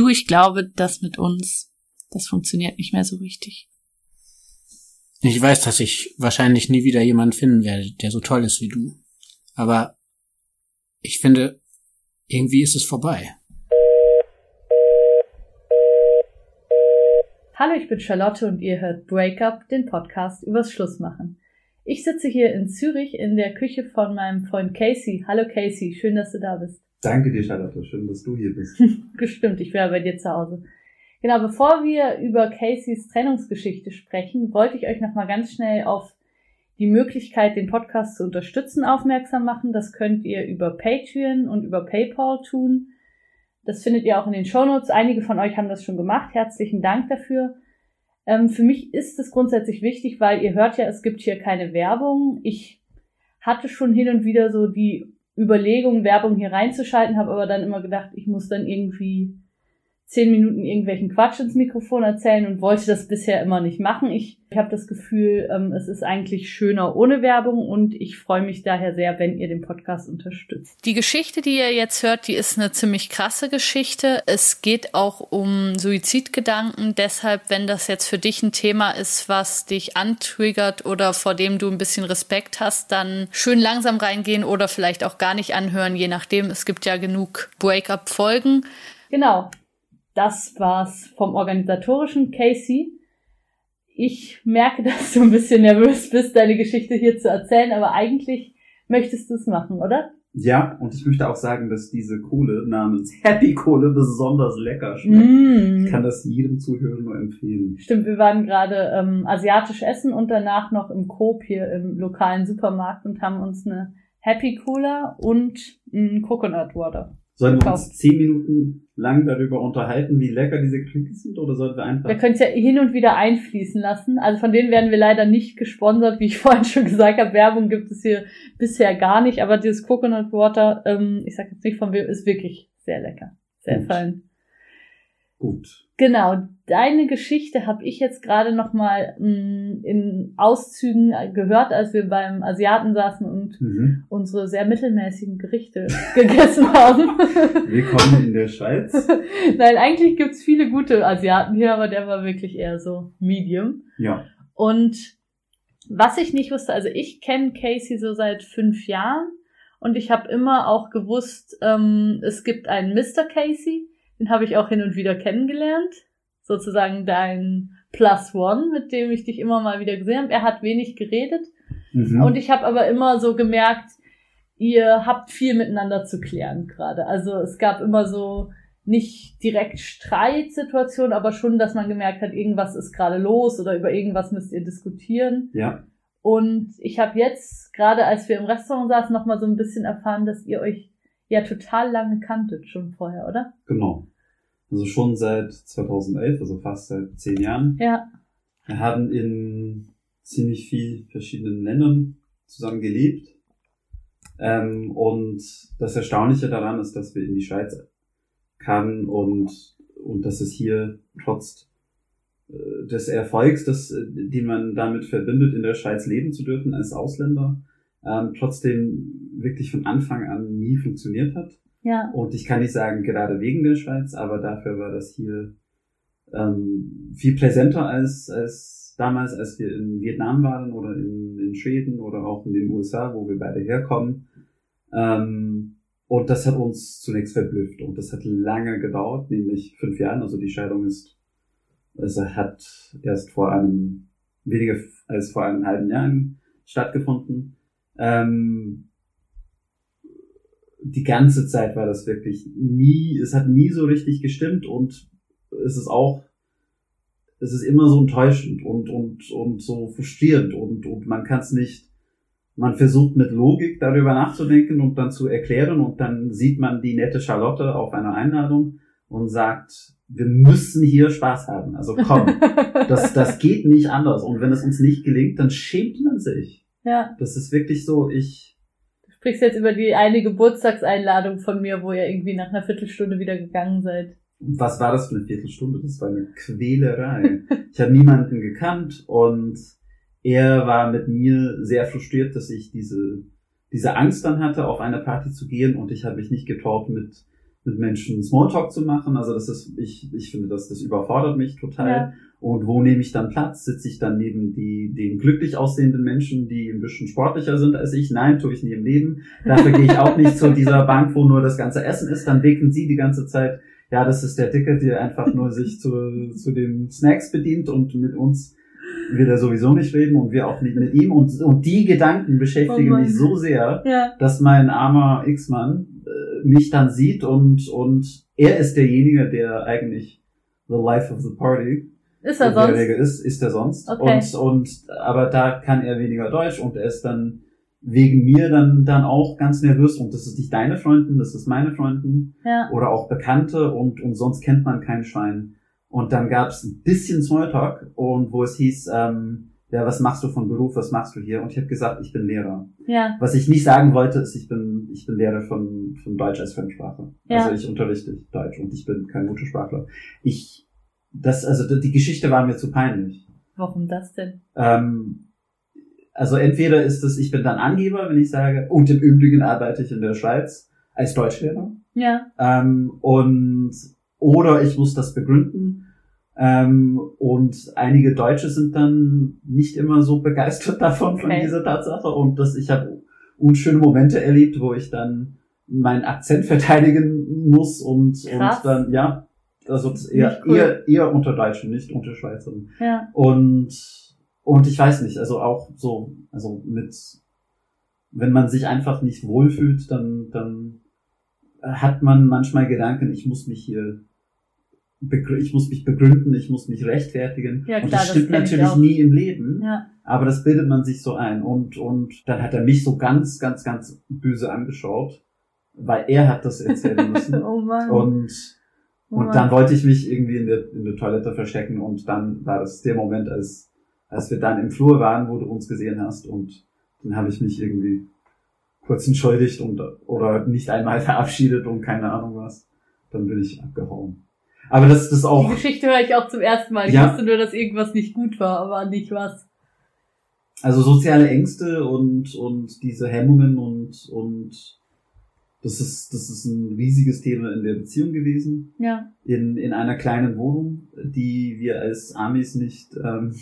Du, ich glaube, das mit uns, das funktioniert nicht mehr so richtig. Ich weiß, dass ich wahrscheinlich nie wieder jemanden finden werde, der so toll ist wie du. Aber ich finde, irgendwie ist es vorbei. Hallo, ich bin Charlotte und ihr hört Breakup, den Podcast übers Schlussmachen. Ich sitze hier in Zürich in der Küche von meinem Freund Casey. Hallo Casey, schön, dass du da bist. Danke dir, Charlotte, schön, dass du hier bist. Gestimmt, ich wäre bei dir zu Hause. Genau, bevor wir über Caseys Trennungsgeschichte sprechen, wollte ich euch nochmal ganz schnell auf die Möglichkeit, den Podcast zu unterstützen, aufmerksam machen. Das könnt ihr über Patreon und über PayPal tun. Das findet ihr auch in den Shownotes. Einige von euch haben das schon gemacht. Herzlichen Dank dafür. Ähm, für mich ist es grundsätzlich wichtig, weil ihr hört ja, es gibt hier keine Werbung. Ich hatte schon hin und wieder so die Überlegung, Werbung hier reinzuschalten, habe aber dann immer gedacht, ich muss dann irgendwie zehn Minuten irgendwelchen Quatsch ins Mikrofon erzählen und wollte das bisher immer nicht machen. Ich, ich habe das Gefühl, ähm, es ist eigentlich schöner ohne Werbung und ich freue mich daher sehr, wenn ihr den Podcast unterstützt. Die Geschichte, die ihr jetzt hört, die ist eine ziemlich krasse Geschichte. Es geht auch um Suizidgedanken. Deshalb, wenn das jetzt für dich ein Thema ist, was dich antriggert oder vor dem du ein bisschen Respekt hast, dann schön langsam reingehen oder vielleicht auch gar nicht anhören, je nachdem. Es gibt ja genug Breakup-Folgen. Genau, das war's vom organisatorischen. Casey, ich merke, dass du ein bisschen nervös bist, deine Geschichte hier zu erzählen, aber eigentlich möchtest du es machen, oder? Ja, und ich möchte auch sagen, dass diese Kohle namens Happy Kohle besonders lecker schmeckt. Mm. Ich kann das jedem Zuhörer nur empfehlen. Stimmt, wir waren gerade ähm, asiatisch essen und danach noch im Coop hier im lokalen Supermarkt und haben uns eine Happy Cola und ein Coconut Water Sollen wir uns zehn Minuten lang darüber unterhalten, wie lecker diese Getränke sind, oder sollten wir einfach... Wir können es ja hin und wieder einfließen lassen. Also von denen werden wir leider nicht gesponsert, wie ich vorhin schon gesagt habe. Werbung gibt es hier bisher gar nicht, aber dieses Coconut Water, ähm, ich sag jetzt nicht von wem, ist wirklich sehr lecker. Sehr Gut. fein. Gut. Genau, deine Geschichte habe ich jetzt gerade noch mal mh, mm, in Auszügen gehört, als wir beim Asiaten saßen und mhm. unsere sehr mittelmäßigen Gerichte gegessen haben. Willkommen in der Schweiz. Nein, eigentlich gibt's viele gute Asiaten hier, aber der war wirklich eher so medium. Ja. Und was ich nicht wusste, also ich kenne Casey so seit fünf Jahren und ich habe immer auch gewusst, ähm, es gibt einen Mr. Casey den habe ich auch hin und wieder kennengelernt. Sozusagen dein Plus One, mit dem ich dich immer mal wieder gesehen habe. Er hat wenig geredet. Mhm. Und ich habe aber immer so gemerkt, ihr habt viel miteinander zu klären gerade. Also es gab immer so nicht direkt Streitsituationen, aber schon, dass man gemerkt hat, irgendwas ist gerade los oder über irgendwas müsst ihr diskutieren. Ja. Und ich habe jetzt, gerade als wir im Restaurant saßen, noch mal so ein bisschen erfahren, dass ihr euch ja total lange kanntet, schon vorher, oder? Genau. Also schon seit 2011, also fast seit zehn Jahren. Ja. Wir haben in ziemlich viel verschiedenen Ländern zusammen gelebt. Ähm, und das Erstaunliche daran ist, dass wir in die Schweiz kamen und, und dass es hier trotz äh, des Erfolgs, das, äh, den man damit verbindet, in der Schweiz leben zu dürfen als Ausländer, ähm, trotzdem wirklich von Anfang an nie funktioniert hat. Ja. Und ich kann nicht sagen, gerade wegen der Schweiz, aber dafür war das hier ähm, viel präsenter als, als damals, als wir in Vietnam waren oder in, in Schweden oder auch in den USA, wo wir beide herkommen. Ähm, und das hat uns zunächst verblüfft und das hat lange gedauert, nämlich fünf Jahren. Also die Scheidung ist, also hat erst vor einem, weniger als vor einem halben Jahr stattgefunden. Ähm, die ganze Zeit war das wirklich nie, es hat nie so richtig gestimmt und es ist auch, es ist immer so enttäuschend und, und, und so frustrierend und, und man kann es nicht, man versucht mit Logik darüber nachzudenken und dann zu erklären und dann sieht man die nette Charlotte auf einer Einladung und sagt, wir müssen hier Spaß haben. Also komm, das, das geht nicht anders. Und wenn es uns nicht gelingt, dann schämt man sich. Ja. Das ist wirklich so, ich, sprichst jetzt über die eine Geburtstagseinladung von mir, wo ihr irgendwie nach einer Viertelstunde wieder gegangen seid. Was war das für eine Viertelstunde? Das war eine Quälerei. ich habe niemanden gekannt und er war mit mir sehr frustriert, dass ich diese, diese Angst dann hatte, auf eine Party zu gehen und ich habe mich nicht getraut, mit, mit Menschen Smalltalk zu machen. Also das ist, ich, ich finde, das, das überfordert mich total. Ja. Und wo nehme ich dann Platz? Sitze ich dann neben die, den glücklich aussehenden Menschen, die ein bisschen sportlicher sind als ich? Nein, tue ich nie im Leben. Dafür gehe ich auch nicht zu dieser Bank, wo nur das ganze Essen ist. Dann denken sie die ganze Zeit, ja, das ist der Dicke, der einfach nur sich zu, zu den Snacks bedient und mit uns will er sowieso nicht reden und wir auch nicht mit ihm. Und, und die Gedanken beschäftigen Oh mich so sehr, Ja. dass mein armer X-Mann äh, mich dann sieht und, und er ist derjenige, der eigentlich the life of the party Ist er in der sonst? Regel ist, ist er sonst. Okay. Und, und, aber da kann er weniger Deutsch und er ist dann wegen mir dann, dann auch ganz nervös und das ist nicht deine Freundin, das ist meine Freundin Ja. oder auch Bekannte und, und sonst kennt man kein Schwein. Und dann gab es ein bisschen Smalltalk und wo es hieß, ähm, ja, was machst du von Beruf, was machst du hier? Und ich habe gesagt, ich bin Lehrer. Ja. Was ich nicht sagen wollte, ist, ich bin, ich bin Lehrer von, von Deutsch als Fremdsprache. Ja. Also ich unterrichte Deutsch und ich bin kein Muttersprachler. Ich, das, also die Geschichte war mir zu peinlich. Warum das denn? Ähm, also entweder ist es, ich bin dann Angeber, wenn ich sage, und im Übrigen arbeite ich in der Schweiz als Deutschlehrer. Ja. Ähm, und oder ich muss das begründen. Ähm, und einige Deutsche sind dann nicht immer so begeistert davon von Okay. dieser Tatsache. Und das, ich habe unschöne Momente erlebt, wo ich dann meinen Akzent verteidigen muss und, Krass. und dann, ja, also eher, cool. eher, eher unter Deutschen, nicht unter Schweizern. Ja. Und, und ich weiß nicht, also auch so, also mit, wenn man sich einfach nicht wohlfühlt, dann, dann hat man manchmal Gedanken, ich muss mich hier, ich muss mich begründen, ich muss mich rechtfertigen. Ja, und klar, das das stimmt natürlich nie im Leben, Ja. aber das bildet man sich so ein. Und, und dann hat er mich so ganz, ganz, ganz böse angeschaut, weil er hat das erzählen müssen. Oh Mann. Und, und dann wollte ich mich irgendwie in der, in der Toilette verstecken und dann war das der Moment, als, als wir dann im Flur waren, wo du uns gesehen hast und dann habe ich mich irgendwie kurz entschuldigt und oder nicht einmal verabschiedet und keine Ahnung was. Dann bin ich abgehauen. Aber das, Die auch, Geschichte höre ich auch zum ersten Mal. Ich Ja. wusste nur, dass irgendwas nicht gut war, aber nicht was. also soziale Ängste und, und diese Hemmungen und, und das ist, das ist ein riesiges Thema in der Beziehung gewesen. Ja. in, in einer kleinen Wohnung, die wir als Amis nicht, ähm,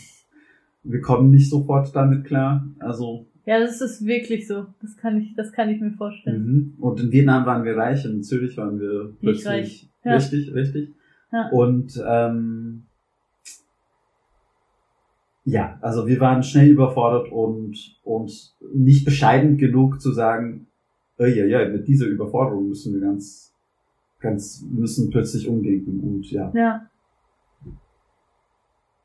wir kommen nicht sofort damit klar. Also, Ja, das ist wirklich so. Das kann ich, das kann ich mir vorstellen. mhm. und in Vietnam waren wir reich, in Zürich waren wir plötzlich reich. Ja. richtig, richtig. Ja. Und ähm, ja, also wir waren schnell überfordert und, und nicht bescheiden genug zu sagen, ja, ja, mit dieser Überforderung müssen wir ganz, ganz, müssen plötzlich umdenken und ja. Ja.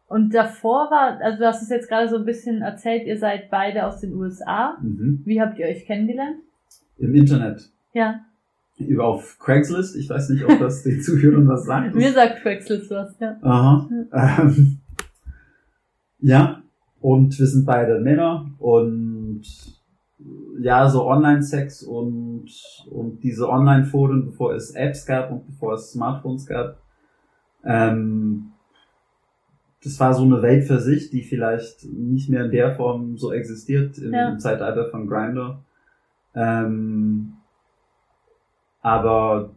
Und davor war, also du hast es jetzt gerade so ein bisschen erzählt, ihr seid beide aus den USA. Mhm. Wie habt ihr euch kennengelernt? Im Internet. Ja. Über auf Craigslist. Ich weiß nicht, ob das den Zuhörern was sagt. Mir sagt Craigslist was, ja. Aha. Ähm, ja. Und wir sind beide Männer und ja, so Online-Sex und, und diese Online-Foren, bevor es Apps gab und bevor es Smartphones gab. Ähm, das war so eine Welt für sich, die vielleicht nicht mehr in der Form so existiert im, Ja. Zeitalter von Grindr. Ähm, aber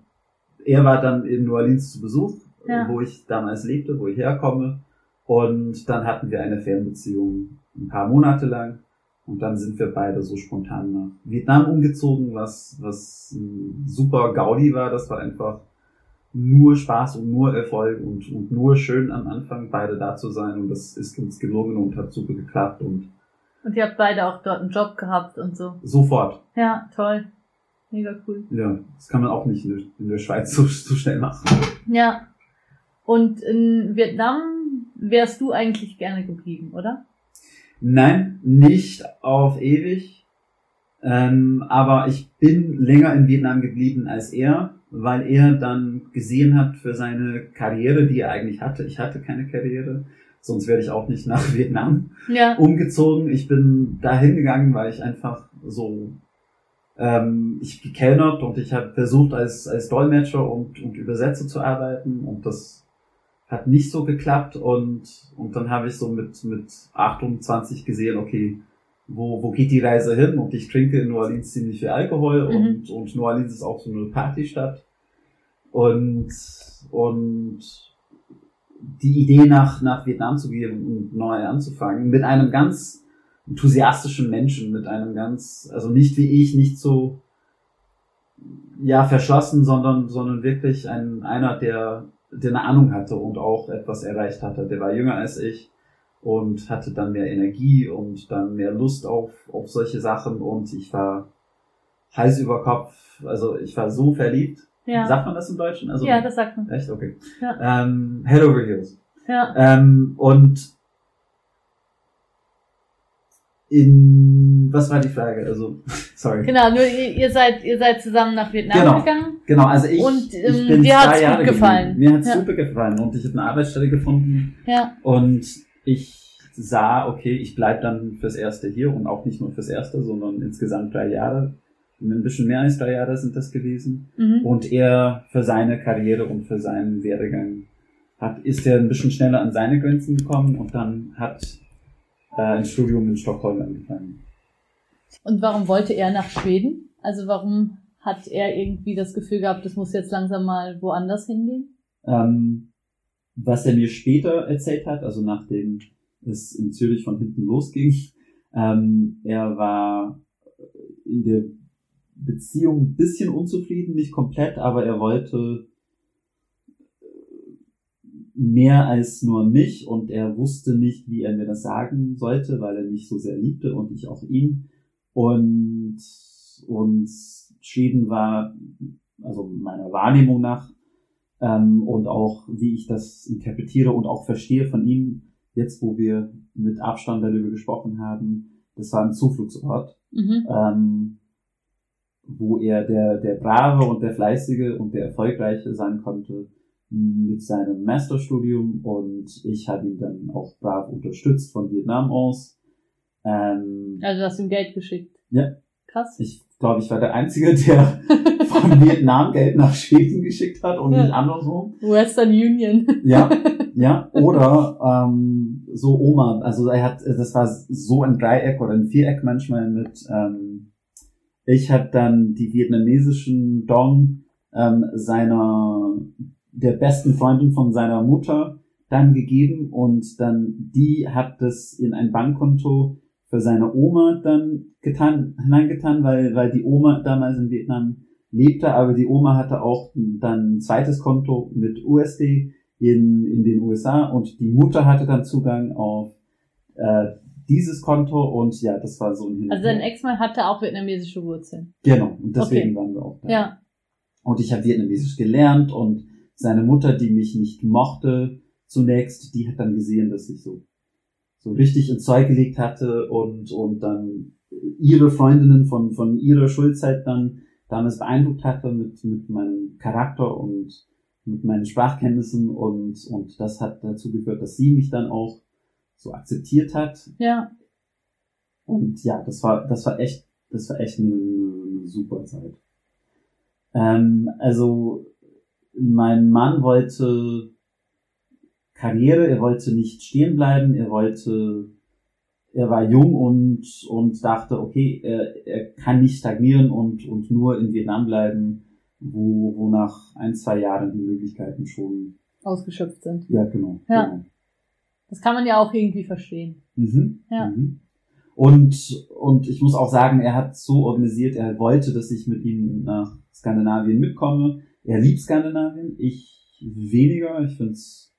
er war dann in New Orleans zu Besuch, Ja. wo ich damals lebte, wo ich herkomme. Und dann hatten wir eine Fernbeziehung ein paar Monate lang. Und dann sind wir beide so spontan nach Vietnam umgezogen, was, was super Gaudi war. Das war einfach nur Spaß und nur Erfolg und, und nur schön am Anfang, beide da zu sein. Und das ist uns gelungen und hat super geklappt und Und ihr habt beide auch dort einen Job gehabt und so. sofort. Ja, toll. Mega cool. Ja, das kann man auch nicht in der, in der Schweiz so, so schnell machen. Ja. Und in Vietnam wärst du eigentlich gerne geblieben, oder? Nein, nicht auf ewig. Ähm, aber ich bin länger in Vietnam geblieben als er, weil er dann gesehen hat für seine Karriere, die er eigentlich hatte. Ich hatte keine Karriere, sonst wäre ich auch nicht nach Vietnam Ja. umgezogen. Ich bin dahin gegangen, weil ich einfach so ähm, ich gekellnert und ich habe versucht als als Dolmetscher und und Übersetzer zu arbeiten und das hat nicht so geklappt und und dann habe ich so mit mit 28 gesehen, okay, wo wo geht die Reise hin und ich trinke in New Orleans ziemlich viel Alkohol Mhm. und und New Orleans ist auch so eine Partystadt. und, und die Idee nach, nach Vietnam zu gehen und neu anzufangen mit einem ganz enthusiastischen Menschen, mit einem ganz, also nicht wie ich, nicht so, ja, verschlossen, sondern, sondern wirklich ein, einer, der, der eine Ahnung hatte und auch etwas erreicht hatte. Der war jünger als ich und hatte dann mehr Energie und dann mehr Lust auf, auf solche Sachen und ich war heiß über Kopf, also ich war so verliebt. Ja. Sagt man das im Deutschen? Also, ja, das sagt man. Echt? Okay. Ja. Ähm, Head over Heels. Ja. Ähm, und in, was war die Frage? Also, sorry. Genau, nur ihr, ihr seid, ihr seid zusammen nach Vietnam Genau. gegangen. Genau, also ich, Und, ähm, ich bin dir hat's Jahre gut gefallen. geblieben. Mir hat's Ja. super gefallen und ich habe eine Arbeitsstelle gefunden Ja. und ich sah, okay, ich bleib dann fürs Erste hier und auch nicht nur fürs Erste, sondern insgesamt drei Jahre. Ein bisschen mehr als drei Jahre sind das gewesen. Mhm. Und er für seine Karriere und für seinen Werdegang hat, ist er ein bisschen schneller an seine Grenzen gekommen und dann hat äh, ein Studium in Stockholm angefangen. Und warum wollte er nach Schweden? Also warum hat er irgendwie das Gefühl gehabt, das muss jetzt langsam mal woanders hingehen? Ähm, was er mir später erzählt hat, also nachdem es in Zürich von hinten losging, ähm, er war in der Beziehung ein bisschen unzufrieden, nicht komplett, aber er wollte mehr als nur mich und er wusste nicht, wie er mir das sagen sollte, weil er mich so sehr liebte und ich auch ihn. Und, und Schweden war, also meiner Wahrnehmung nach, ähm, und auch wie ich das interpretiere und auch verstehe von ihm, jetzt wo wir mit Abstand darüber gesprochen haben, das war ein Zufluchtsort, Mhm. ähm, wo er der, der Brave und der Fleißige und der Erfolgreiche sein konnte mit seinem Masterstudium und ich habe ihn dann auch brav unterstützt von Vietnam aus. Ähm, Also du hast ihm Geld geschickt. Ja. Krass. ich glaube, ich war der Einzige, der von Vietnam Geld nach Schweden geschickt hat und Ja. nicht andersrum. Western Union. Ja, ja. Oder ähm, so Oma. Also er hat, das war so ein Dreieck oder ein Viereck manchmal mit. Ähm, ich habe dann die vietnamesischen Dong ähm, seiner der besten Freundin von seiner Mutter dann gegeben und dann die hat das in ein Bankkonto für seine Oma dann getan, hineingetan, weil, weil die Oma damals in Vietnam lebte, aber die Oma hatte auch dann ein zweites Konto mit USD in, in den USA und die Mutter hatte dann Zugang auf äh, dieses Konto und ja, das war so ein Hin und Also dein. Ex-Mann hatte auch vietnamesische Wurzeln. Genau, und deswegen Okay. waren wir auch da. Ja. Und ich habe Vietnamesisch gelernt und seine Mutter, die mich nicht mochte zunächst, die hat dann gesehen, dass ich so so richtig ins Zeug gelegt hatte und und dann ihre Freundinnen von von ihrer Schulzeit dann damals beeindruckt hatte mit mit meinem Charakter und mit meinen Sprachkenntnissen und und das hat dazu geführt, dass sie mich dann auch so akzeptiert hat Ja. und ja, das war, das war echt, das war echt eine, eine super Zeit. Ähm, also, mein Mann wollte Karriere, er wollte nicht stehen bleiben, er wollte, er war jung und, und dachte, okay, er, er kann nicht stagnieren und, und nur in Vietnam bleiben, wo, wo nach ein, zwei Jahren die Möglichkeiten schon, Ausgeschöpft sind. ja, genau. Ja. genau. Das kann man ja auch irgendwie verstehen. Mhm. Ja. Mhm. Und, und ich muss auch sagen, er hat so organisiert, er wollte, dass ich mit ihm nach Skandinavien mitkomme. Er liebt Skandinavien, ich weniger. Ich find's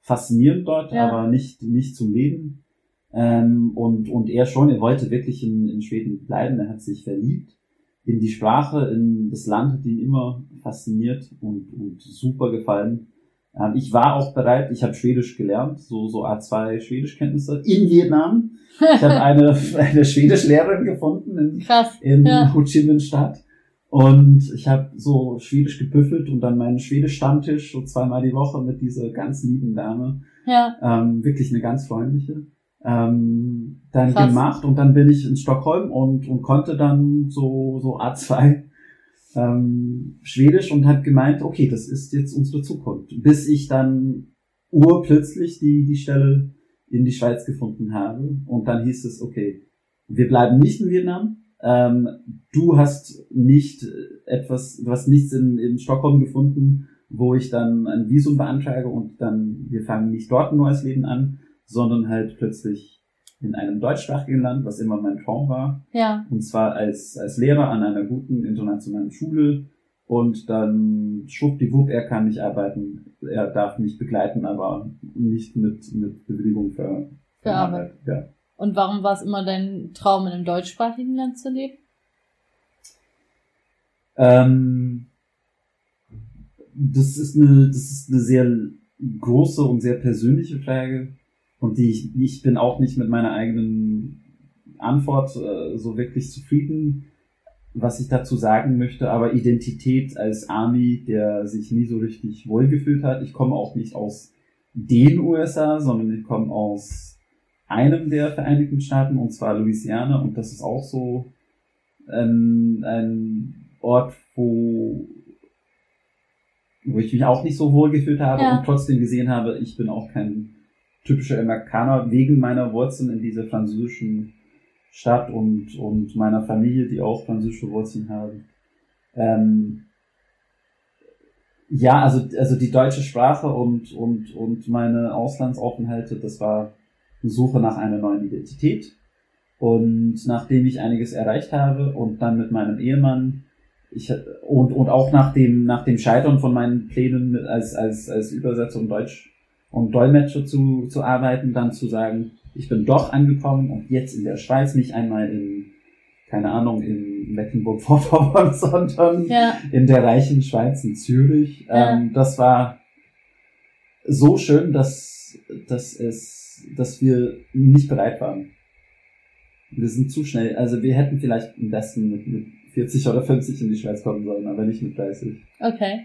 faszinierend dort, Ja. aber nicht, nicht zum Leben. Ähm, und, und er schon, er wollte wirklich in, in Schweden bleiben, er hat sich verliebt in die Sprache, in das Land hat ihn immer fasziniert und, und super gefallen. Ähm, ich war auch bereit, ich habe Schwedisch gelernt, so, so A2 Schwedischkenntnisse in Vietnam. Ich habe eine, eine Schwedischlehrerin gefunden in, Krass. in Ja. Ho Chi Minh Stadt. Und ich habe so Schwedisch gebüffelt und dann meinen Schwedisch-Stammtisch so zweimal die Woche mit dieser ganz lieben Dame. Ja. Ähm, wirklich eine ganz freundliche. Ähm, dann Krass. gemacht und dann bin ich in Stockholm und, und konnte dann so, so A2 ähm, Schwedisch und hat gemeint, okay, das ist jetzt unsere Zukunft. Bis ich dann urplötzlich die, die Stelle in die Schweiz gefunden habe und dann hieß es, okay, wir bleiben nicht in Vietnam, ähm, du hast nicht etwas, du hast nichts in, in Stockholm gefunden, wo ich dann ein Visum beantrage und dann, wir fangen nicht dort ein neues Leben an, sondern halt plötzlich in einem deutschsprachigen Land, was immer mein Traum war. Ja. Und zwar als, als Lehrer an einer guten internationalen Schule. Und dann schwuppdiwupp, er kann nicht arbeiten, er darf mich begleiten, aber nicht mit, mit Bewilligung für, Für Arbeit. Ja. Und warum war es immer dein Traum, in einem deutschsprachigen Land zu leben? Ähm, das ist eine, das ist eine sehr große und sehr persönliche Frage und die ich, ich bin auch nicht mit meiner eigenen Antwort äh, so wirklich zufrieden, was ich dazu sagen möchte, aber Identität als Army, der sich nie so richtig wohlgefühlt hat. Ich komme auch nicht aus den USA, sondern ich komme aus einem der Vereinigten Staaten, und zwar Louisiana, und das ist auch so ein, ein Ort, wo, wo ich mich auch nicht so wohl gefühlt habe Ja. und trotzdem gesehen habe, ich bin auch kein typischer Amerikaner wegen meiner Wurzeln in dieser französischen Stadt und, und meiner Familie, die auch französische Wurzeln haben. Ähm, ja, also, also die deutsche Sprache und, und, und meine Auslandsaufenthalte, das war Suche nach einer neuen Identität. Und nachdem ich einiges erreicht habe und dann mit meinem Ehemann, ich, und, und auch nach dem, nach dem Scheitern von meinen Plänen mit, als, als, als Übersetzer und Deutsch und Dolmetscher zu, zu arbeiten, dann zu sagen, ich bin doch angekommen und jetzt in der Schweiz, nicht einmal in, keine Ahnung, in Mecklenburg-Vorpommern, sondern Ja. in der reichen Schweiz, in Zürich. Ja. Ähm, das war so schön, dass, dass es, dass wir nicht bereit waren. Wir sind zu schnell. Also wir hätten vielleicht am besten mit, mit 40 oder 50 in die Schweiz kommen sollen, aber nicht mit 30. Okay.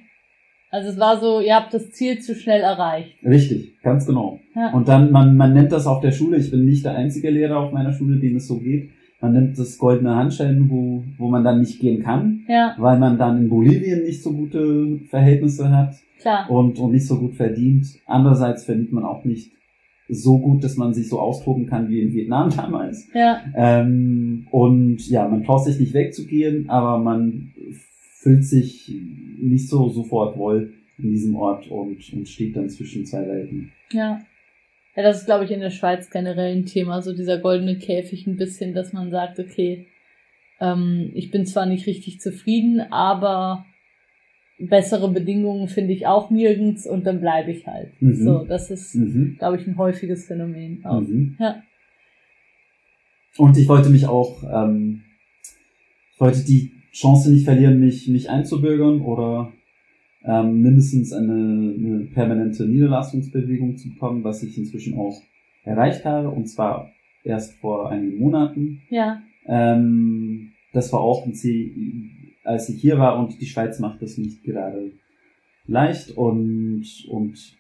Also es war so, ihr habt das Ziel zu schnell erreicht. Richtig, ganz genau. Ja. Und dann, man, man nennt das auf der Schule, ich bin nicht der einzige Lehrer auf meiner Schule, dem es so geht. Man nennt das goldene Handschellen, wo, wo man dann nicht gehen kann, Ja, weil man dann in Bolivien nicht so gute Verhältnisse hat. klar. und, und nicht so gut verdient. Andererseits verdient man auch nicht so gut, dass man sich so austoben kann wie in Vietnam damals. Ja, Ähm, und ja, man traut sich nicht wegzugehen, aber man fühlt sich nicht so sofort wohl in diesem Ort und, und steht dann zwischen zwei Welten. ja. Ja, das ist, glaube ich, in der Schweiz generell ein Thema, so dieser goldene Käfig ein bisschen, dass man sagt, okay, ähm, ich bin zwar nicht richtig zufrieden, aber bessere Bedingungen finde ich auch nirgends und dann bleibe ich halt. Mhm. So, das ist, Mhm. glaube ich, ein häufiges Phänomen auch. Mhm. Ja. Und ich wollte mich auch, ähm, ich wollte die Chance nicht verlieren, mich, mich einzubürgern oder ähm, mindestens eine, eine permanente Niederlassungsbewegung zu bekommen, was ich inzwischen auch erreicht habe, und zwar erst vor einigen Monaten. Ja, Ähm, das war auch ein Ziel, als ich hier war und die Schweiz macht das nicht gerade leicht und, und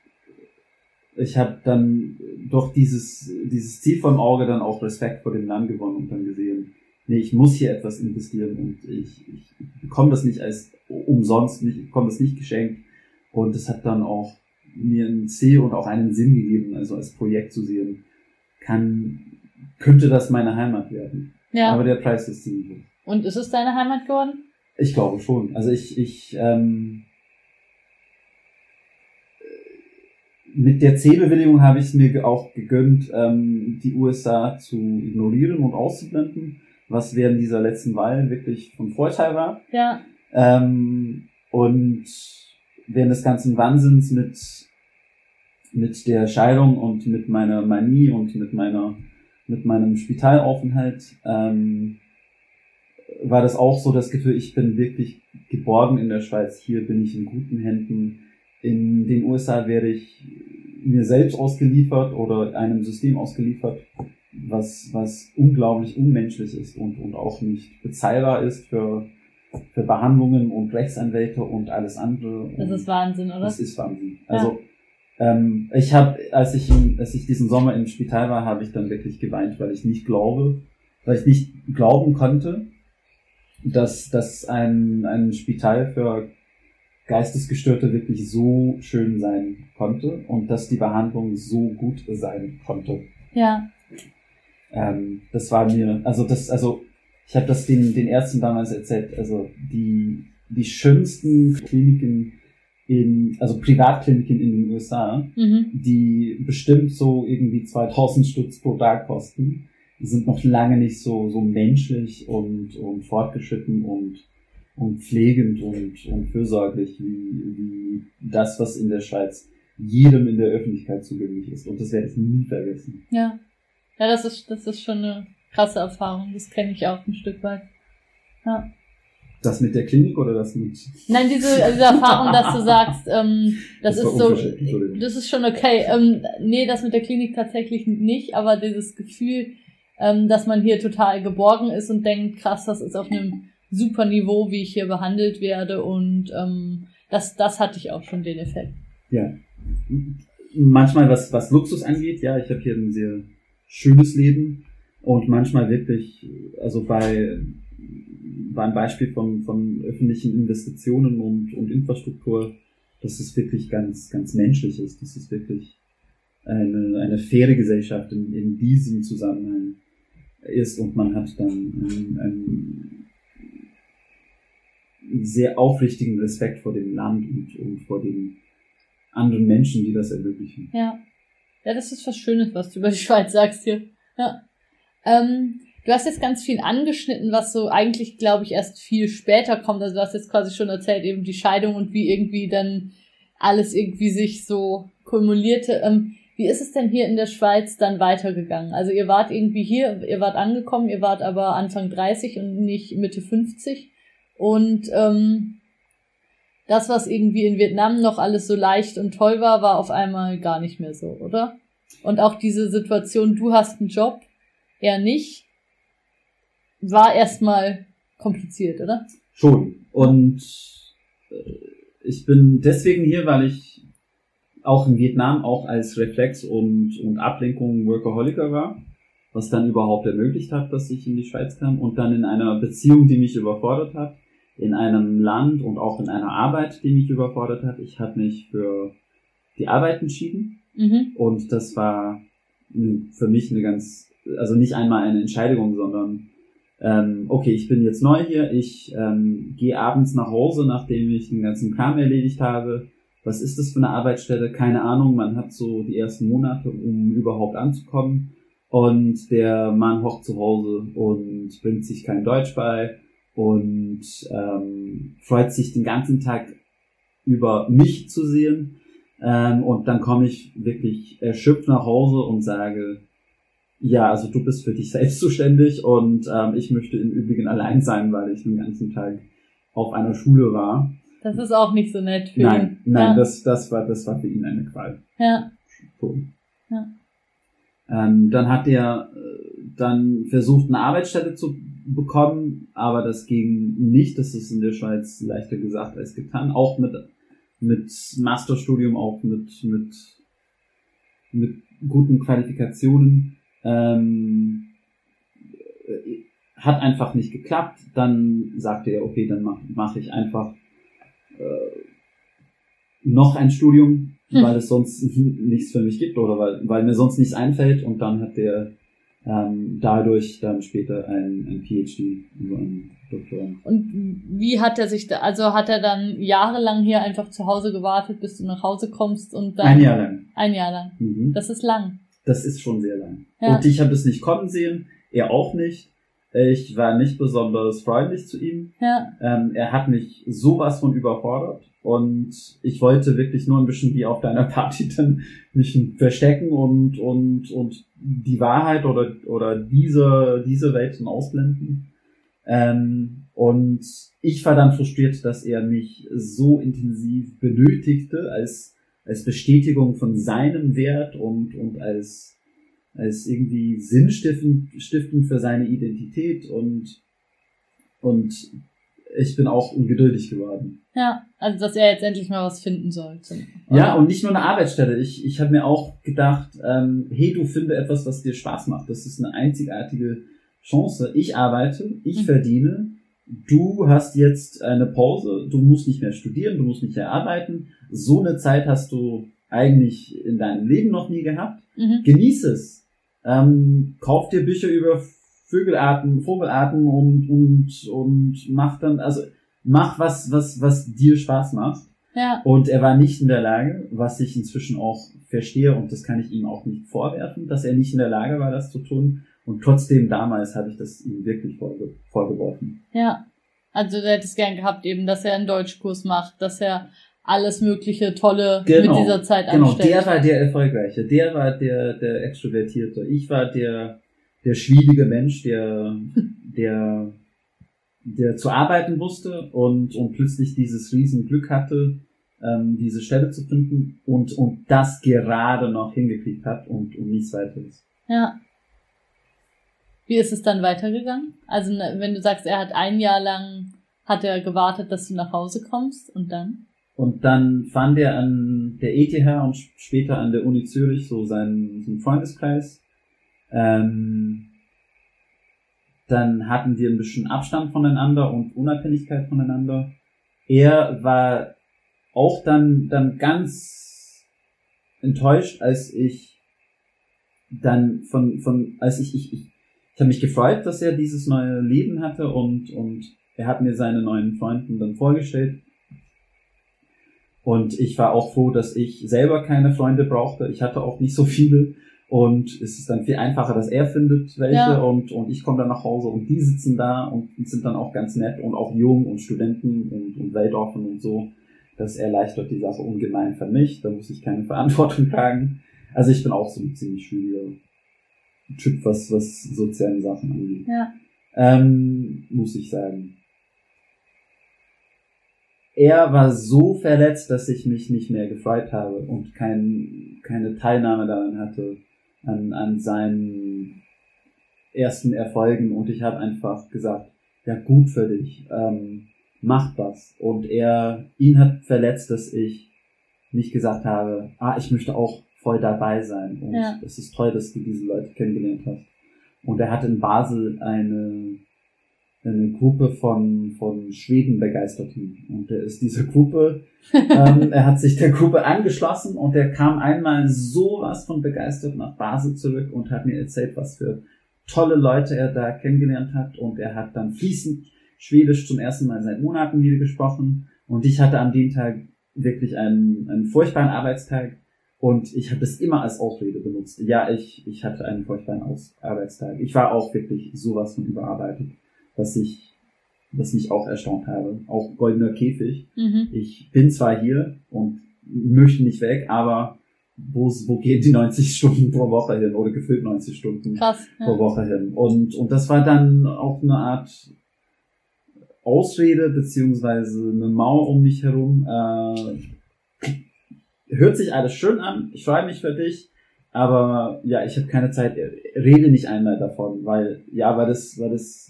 ich habe dann durch dieses, dieses Ziel vom Auge dann auch Respekt vor dem Land gewonnen und dann gesehen, nee, ich muss hier etwas investieren und ich, ich bekomme das nicht als umsonst, ich bekomme das nicht geschenkt und das hat dann auch mir ein Ziel und auch einen Sinn gegeben, also als Projekt zu sehen, kann, könnte das meine Heimat werden. ja. Aber der Preis ist ziemlich hoch. und ist es deine Heimat geworden? Ich glaube schon. Also ich, ich ähm, mit der C-Bewilligung habe ich es mir auch gegönnt, ähm, die USA zu ignorieren und auszublenden, was während dieser letzten Wahl wirklich von Vorteil war. Ja, Ähm, und während des ganzen Wahnsinns mit, mit der Scheidung und mit meiner Manie und mit meiner, mit meinem Spitalaufenthalt, ähm, war das auch so das Gefühl, ich bin wirklich geborgen in der Schweiz. Hier bin ich in guten Händen. In den USA werde ich mir selbst ausgeliefert oder einem System ausgeliefert, was, was unglaublich unmenschlich ist und, und auch nicht bezahlbar ist für, für Behandlungen und Rechtsanwälte und alles andere. das Und ist Wahnsinn, oder? das ist Wahnsinn. Also ähm, ich habe, als ich als ich diesen Sommer im Spital war, habe ich dann wirklich geweint, weil ich nicht glaube, weil ich nicht glauben konnte, dass dass ein ein Spital für Geistesgestörte wirklich so schön sein konnte und dass die Behandlung so gut sein konnte. Ja, Ähm, das war mir, also das, also ich habe das den, den Ärzten damals erzählt, also die, die schönsten Kliniken in, also Privatkliniken in den USA, Mhm. die bestimmt so irgendwie 2000 Stutz pro Tag kosten, sind noch lange nicht so, so menschlich und, und fortgeschritten und, und pflegend und, und fürsorglich wie, wie das, was in der Schweiz jedem in der Öffentlichkeit zugänglich ist. Und das werde ich nie vergessen. Ja. Ja, das ist, das ist schon eine krasse Erfahrung. Das kenne ich auch ein Stück weit. Ja. Das mit der Klinik oder das mit... Nein, diese, diese Erfahrung, dass du sagst, ähm, das, Das ist so, das ist schon okay. Ähm, nee, das mit der Klinik tatsächlich nicht, aber dieses Gefühl, ähm, dass man hier total geborgen ist und denkt, krass, das ist auf einem super Niveau, wie ich hier behandelt werde und ähm, das, das hatte ich auch schon den Effekt. Ja. Manchmal, was, was Luxus angeht, ja, ich habe hier ein sehr schönes Leben und manchmal wirklich, also bei, bei ein Beispiel von, von öffentlichen Investitionen und, und Infrastruktur, dass es wirklich ganz, ganz menschlich ist, dass es wirklich eine, eine faire Gesellschaft in, in diesem Zusammenhang ist und man hat dann einen, einen sehr aufrichtigen Respekt vor dem Land und, und vor den anderen Menschen, die das ermöglichen. Ja. Ja, das ist was Schönes, was du über die Schweiz sagst hier. Ja. Ähm, du hast jetzt ganz viel angeschnitten, was so eigentlich, glaube ich, erst viel später kommt. Also du hast jetzt quasi schon erzählt, eben die Scheidung und wie irgendwie dann alles irgendwie sich so kumulierte. Ähm, wie ist es denn hier in der Schweiz dann weitergegangen? Also ihr wart irgendwie hier, ihr wart angekommen, ihr wart aber Anfang 30 und nicht Mitte 50. Und ähm, das, was irgendwie in Vietnam noch alles so leicht und toll war, war auf einmal gar nicht mehr so, oder? Und auch diese Situation, du hast einen Job, er nicht, war erstmal kompliziert, oder? Schon. Und äh, ich bin deswegen hier, weil ich auch in Vietnam auch als Reflex und, und Ablenkung Workaholiker war, was dann überhaupt ermöglicht hat, dass ich in die Schweiz kam und dann in einer Beziehung, die mich überfordert hat, in einem Land und auch in einer Arbeit, die mich überfordert hat. Ich habe mich für die Arbeit entschieden Mhm. und das war für mich eine ganz, also nicht einmal eine Entscheidung, sondern ähm, okay, ich bin jetzt neu hier, ich ähm, gehe abends nach Hause, nachdem ich den ganzen Kram erledigt habe. Was ist das für eine Arbeitsstelle? Keine Ahnung. Man hat so die ersten Monate, um überhaupt anzukommen. Und der Mann hockt zu Hause und bringt sich kein Deutsch bei und ähm, freut sich den ganzen Tag über mich zu sehen. Ähm, und dann komme ich wirklich erschöpft nach Hause und sage, ja, also du bist für dich selbst zuständig und ähm, ich möchte im Übrigen allein sein, weil ich den ganzen Tag auf einer Schule war. Das ist auch nicht so nett für Nein, ihn. nein, ja. das, das war, das war für ihn eine Qual. ja. So. Ja. Ähm, dann hat er äh, dann versucht, eine Arbeitsstelle zu bekommen, aber das ging nicht. Das ist in der Schweiz leichter gesagt als getan. Auch mit, mit Masterstudium, auch mit, mit, mit guten Qualifikationen. Ähm, äh, hat einfach nicht geklappt. Dann sagte er, okay, dann mache mach ich einfach noch ein Studium, Hm. weil es sonst nichts für mich gibt oder weil, weil mir sonst nichts einfällt. Und dann hat der ähm, dadurch dann später ein, ein PhD, also ein Doktorand. Und wie hat er sich da, also hat er dann jahrelang hier einfach zu Hause gewartet, bis du nach Hause kommst und dann. Ein Jahr lang. Ein Jahr lang. Mhm. Das ist lang. Das ist schon sehr lang. Ja. Und ich habe es nicht kommen sehen, er auch nicht. Ich war nicht besonders freundlich zu ihm. Ja. Ähm, er hat mich sowas von überfordert und ich wollte wirklich nur ein bisschen wie auf deiner Party dann mich verstecken und, und, und die Wahrheit oder, oder diese, diese Welten ausblenden. Ähm, und ich war dann frustriert, dass er mich so intensiv benötigte als, als Bestätigung von seinem Wert und, und als, als irgendwie sinnstiftend stiftend für seine Identität und, und ich bin auch ungeduldig geworden. Ja. Also, dass er jetzt endlich mal was finden soll. Zum, Ja, und nicht nur eine Arbeitsstelle. Ich, ich habe mir auch gedacht, ähm, hey, du finde etwas, was dir Spaß macht. Das ist eine einzigartige Chance. Ich arbeite, ich Mhm. verdiene. Du hast jetzt eine Pause. Du musst nicht mehr studieren, du musst nicht mehr arbeiten. So eine Zeit hast du eigentlich in deinem Leben noch nie gehabt. Mhm. Genieß es. Ähm, kauf dir Bücher über Vögelarten, Vogelarten und, und, und mach dann, also mach was, was, was dir Spaß macht. Ja. Und er war nicht in der Lage, was ich inzwischen auch verstehe, und das kann ich ihm auch nicht vorwerfen, dass er nicht in der Lage war, das zu tun. Und trotzdem damals habe ich das ihm wirklich vorge vorgeworfen. Ja. Also du hättest gern gehabt eben, dass er einen Deutschkurs macht, dass er alles mögliche Tolle Genau, mit dieser Zeit Genau, anstellt. der war der Erfolgreiche, der war der, der Extrovertierte. Ich war der, der schwierige Mensch, der, der, der zu arbeiten wusste und, und plötzlich dieses Riesenglück hatte, ähm, diese Stelle zu finden und, und das gerade noch hingekriegt hat und, und nichts weiteres. Ja. Wie ist es dann weitergegangen? Also ne, wenn du sagst, er hat ein Jahr lang hat er gewartet, dass du nach Hause kommst und dann? Und dann fand er an der ETH und sp- später an der Uni Zürich so seinen, seinen Freundeskreis. Ähm, dann hatten wir ein bisschen Abstand voneinander und Unabhängigkeit voneinander. Er war auch dann, dann ganz enttäuscht, als ich dann von, von, als ich, ich, ich, ich habe mich gefreut, dass er dieses neue Leben hatte und, und er hat mir seine neuen Freunden dann vorgestellt. Und ich war auch froh, dass ich selber keine Freunde brauchte. Ich hatte auch nicht so viele. Und es ist dann viel einfacher, dass er findet welche Ja. und, und ich komme dann nach Hause und die sitzen da und sind dann auch ganz nett und auch jung und Studenten und, und weltoffen und so. Das erleichtert die Sache ungemein für mich. Da muss ich keine Verantwortung tragen. Also ich bin auch so ein ziemlich schwieriger Typ, was, was soziale Sachen angeht. Ja. Ähm, muss ich sagen. Er war so verletzt, dass ich mich nicht mehr gefreut habe und kein, keine Teilnahme daran hatte an, an seinen ersten Erfolgen und ich habe einfach gesagt, ja gut für dich, ähm, mach das. Und er, ihn hat verletzt, dass ich nicht gesagt habe, ah, ich möchte auch voll dabei sein und Ja. es ist toll, dass du diese Leute kennengelernt hast. Und er hat in Basel eine, eine Gruppe von, von Schweden-Begeisterten. Und er ist diese Gruppe, ähm, er hat sich der Gruppe angeschlossen und er kam einmal sowas von begeistert nach Basel zurück und hat mir erzählt, was für tolle Leute er da kennengelernt hat. Und er hat dann fließend Schwedisch zum ersten Mal seit Monaten wieder gesprochen. Und ich hatte an dem Tag wirklich einen, einen furchtbaren Arbeitstag. Und ich habe es immer als Ausrede benutzt. Ja, ich, ich hatte einen furchtbaren Aus Arbeitstag. Ich war auch wirklich sowas von überarbeitet, was ich, was mich auch erstaunt habe. Auch goldener Käfig. Mhm. Ich bin zwar hier und möchte nicht weg, aber wo, wo gehen die 90 Stunden pro Woche hin oder gefühlt 90 Stunden Krass. pro Ja. Woche hin? Und, und das war dann auch eine Art Ausrede beziehungsweise eine Mauer um mich herum. Äh, hört sich alles schön an, ich freue mich für dich, aber ja, ich habe keine Zeit, rede nicht einmal davon, weil, ja, weil das, weil das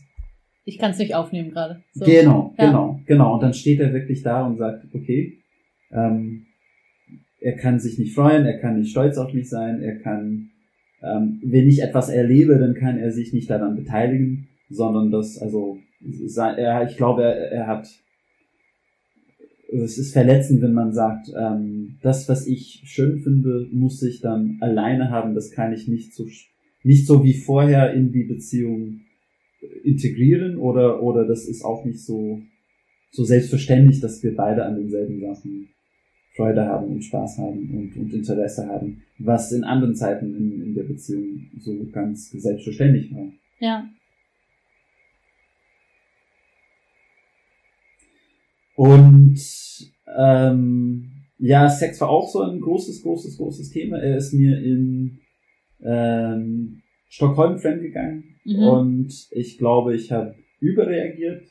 Ich kann es nicht aufnehmen gerade. So. Genau, Ja. genau, genau. Und dann steht er wirklich da und sagt, okay, ähm, er kann sich nicht freuen, er kann nicht stolz auf mich sein, er kann, ähm, wenn ich etwas erlebe, dann kann er sich nicht daran beteiligen, sondern das, also, er, ich glaube, er, er hat, es ist verletzend, wenn man sagt, ähm, das, was ich schön finde, muss ich dann alleine haben, das kann ich nicht so, nicht so wie vorher in die Beziehung integrieren oder, oder das ist auch nicht so, so selbstverständlich, dass wir beide an denselben Sachen Freude haben und Spaß haben und, und Interesse haben, was in anderen Zeiten in, in der Beziehung so ganz selbstverständlich war. Ja. Und ähm, ja, Sex war auch so ein großes, großes, großes Thema. Er ist mir in ähm, Stockholm fremdgegangen Mhm. und ich glaube, ich habe überreagiert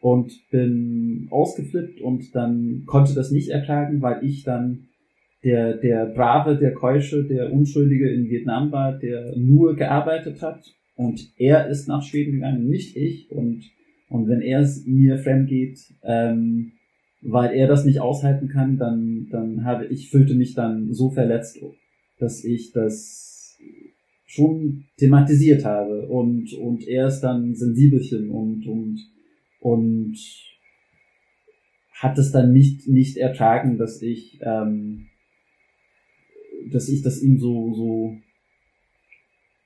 und bin ausgeflippt und dann konnte das nicht ertragen, weil ich dann der, der Brave, der Keusche, der Unschuldige in Vietnam war, der nur gearbeitet hat und er ist nach Schweden gegangen, nicht ich und, und wenn er es mir fremd geht, ähm, weil er das nicht aushalten kann, dann, dann habe ich fühlte mich dann so verletzt, dass ich das schon thematisiert habe und, und er ist dann sensibelchen und, und, und hat es dann nicht, nicht ertragen, dass ich, ähm, dass ich das ihm so, so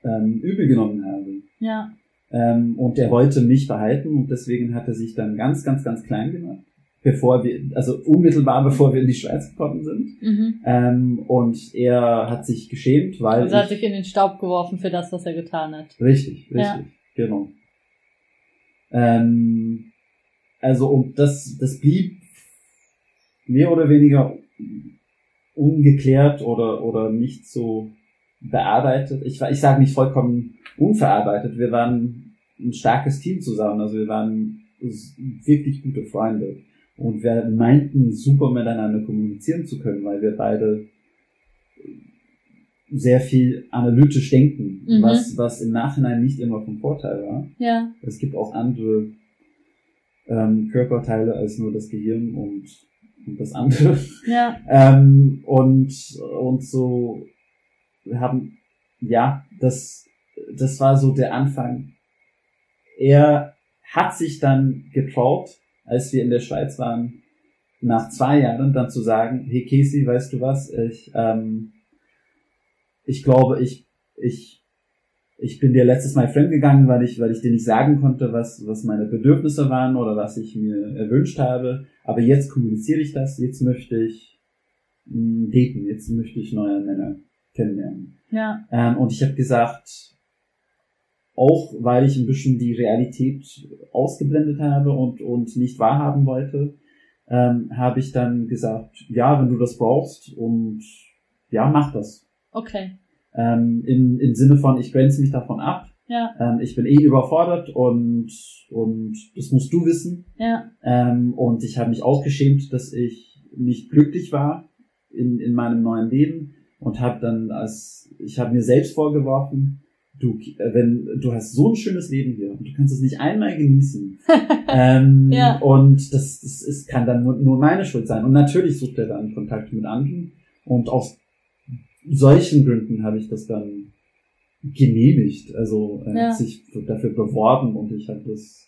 ähm, übel genommen habe. Ja. Ähm, und er wollte mich behalten und deswegen hat er sich dann ganz, ganz, ganz klein gemacht, bevor wir, also unmittelbar bevor wir in die Schweiz gekommen sind. Mhm. Ähm, und er hat sich geschämt, weil. Also er hat ich, sich in den Staub geworfen für das, was er getan hat. richtig, richtig, Ja. genau. Ähm, also und das, das blieb mehr oder weniger ungeklärt oder, oder nicht so bearbeitet. Ich, ich sage nicht vollkommen unverarbeitet. Wir waren ein starkes Team zusammen. Also wir waren wirklich gute Freunde. Und wir meinten, super miteinander kommunizieren zu können, weil wir beide sehr viel analytisch denken, Mhm. was, was im Nachhinein nicht immer vom Vorteil war. Ja. Es gibt auch andere ähm, Körperteile als nur das Gehirn und, und das andere. Ja. Ähm, und, und so wir haben, ja, das, das war so der Anfang. Er hat sich dann getraut, als wir in der Schweiz waren, nach zwei Jahren dann zu sagen, hey Casey, weißt du was, ich, ähm, ich glaube, ich, ich, ich bin dir letztes Mal fremdgegangen, weil ich, weil ich dir nicht sagen konnte, was, was meine Bedürfnisse waren oder was ich mir erwünscht habe. Aber jetzt kommuniziere ich das, jetzt möchte ich mh, daten, jetzt möchte ich neue Männer kennenlernen. Ja. Ähm, und ich habe gesagt, auch weil ich ein bisschen die Realität ausgeblendet habe und, und nicht wahrhaben wollte, ähm, habe ich dann gesagt, ja, wenn du das brauchst und ja, mach das. Okay. Ähm, im, Im Sinne von, ich grenze mich davon ab. Ja. Ähm, ich bin eh überfordert und, und das musst du wissen. Ja. Ähm, und ich habe mich auch geschämt, dass ich nicht glücklich war in, in meinem neuen Leben und habe dann als ich habe mir selbst vorgeworfen, du äh, wenn du hast so ein schönes Leben hier und du kannst es nicht einmal genießen. ähm, Ja. Und das, das ist, kann dann nur, nur meine Schuld sein. Und natürlich sucht er dann Kontakt mit anderen und aus solchen Gründen habe ich das dann genehmigt. Also er Ja. sich dafür beworben und ich habe das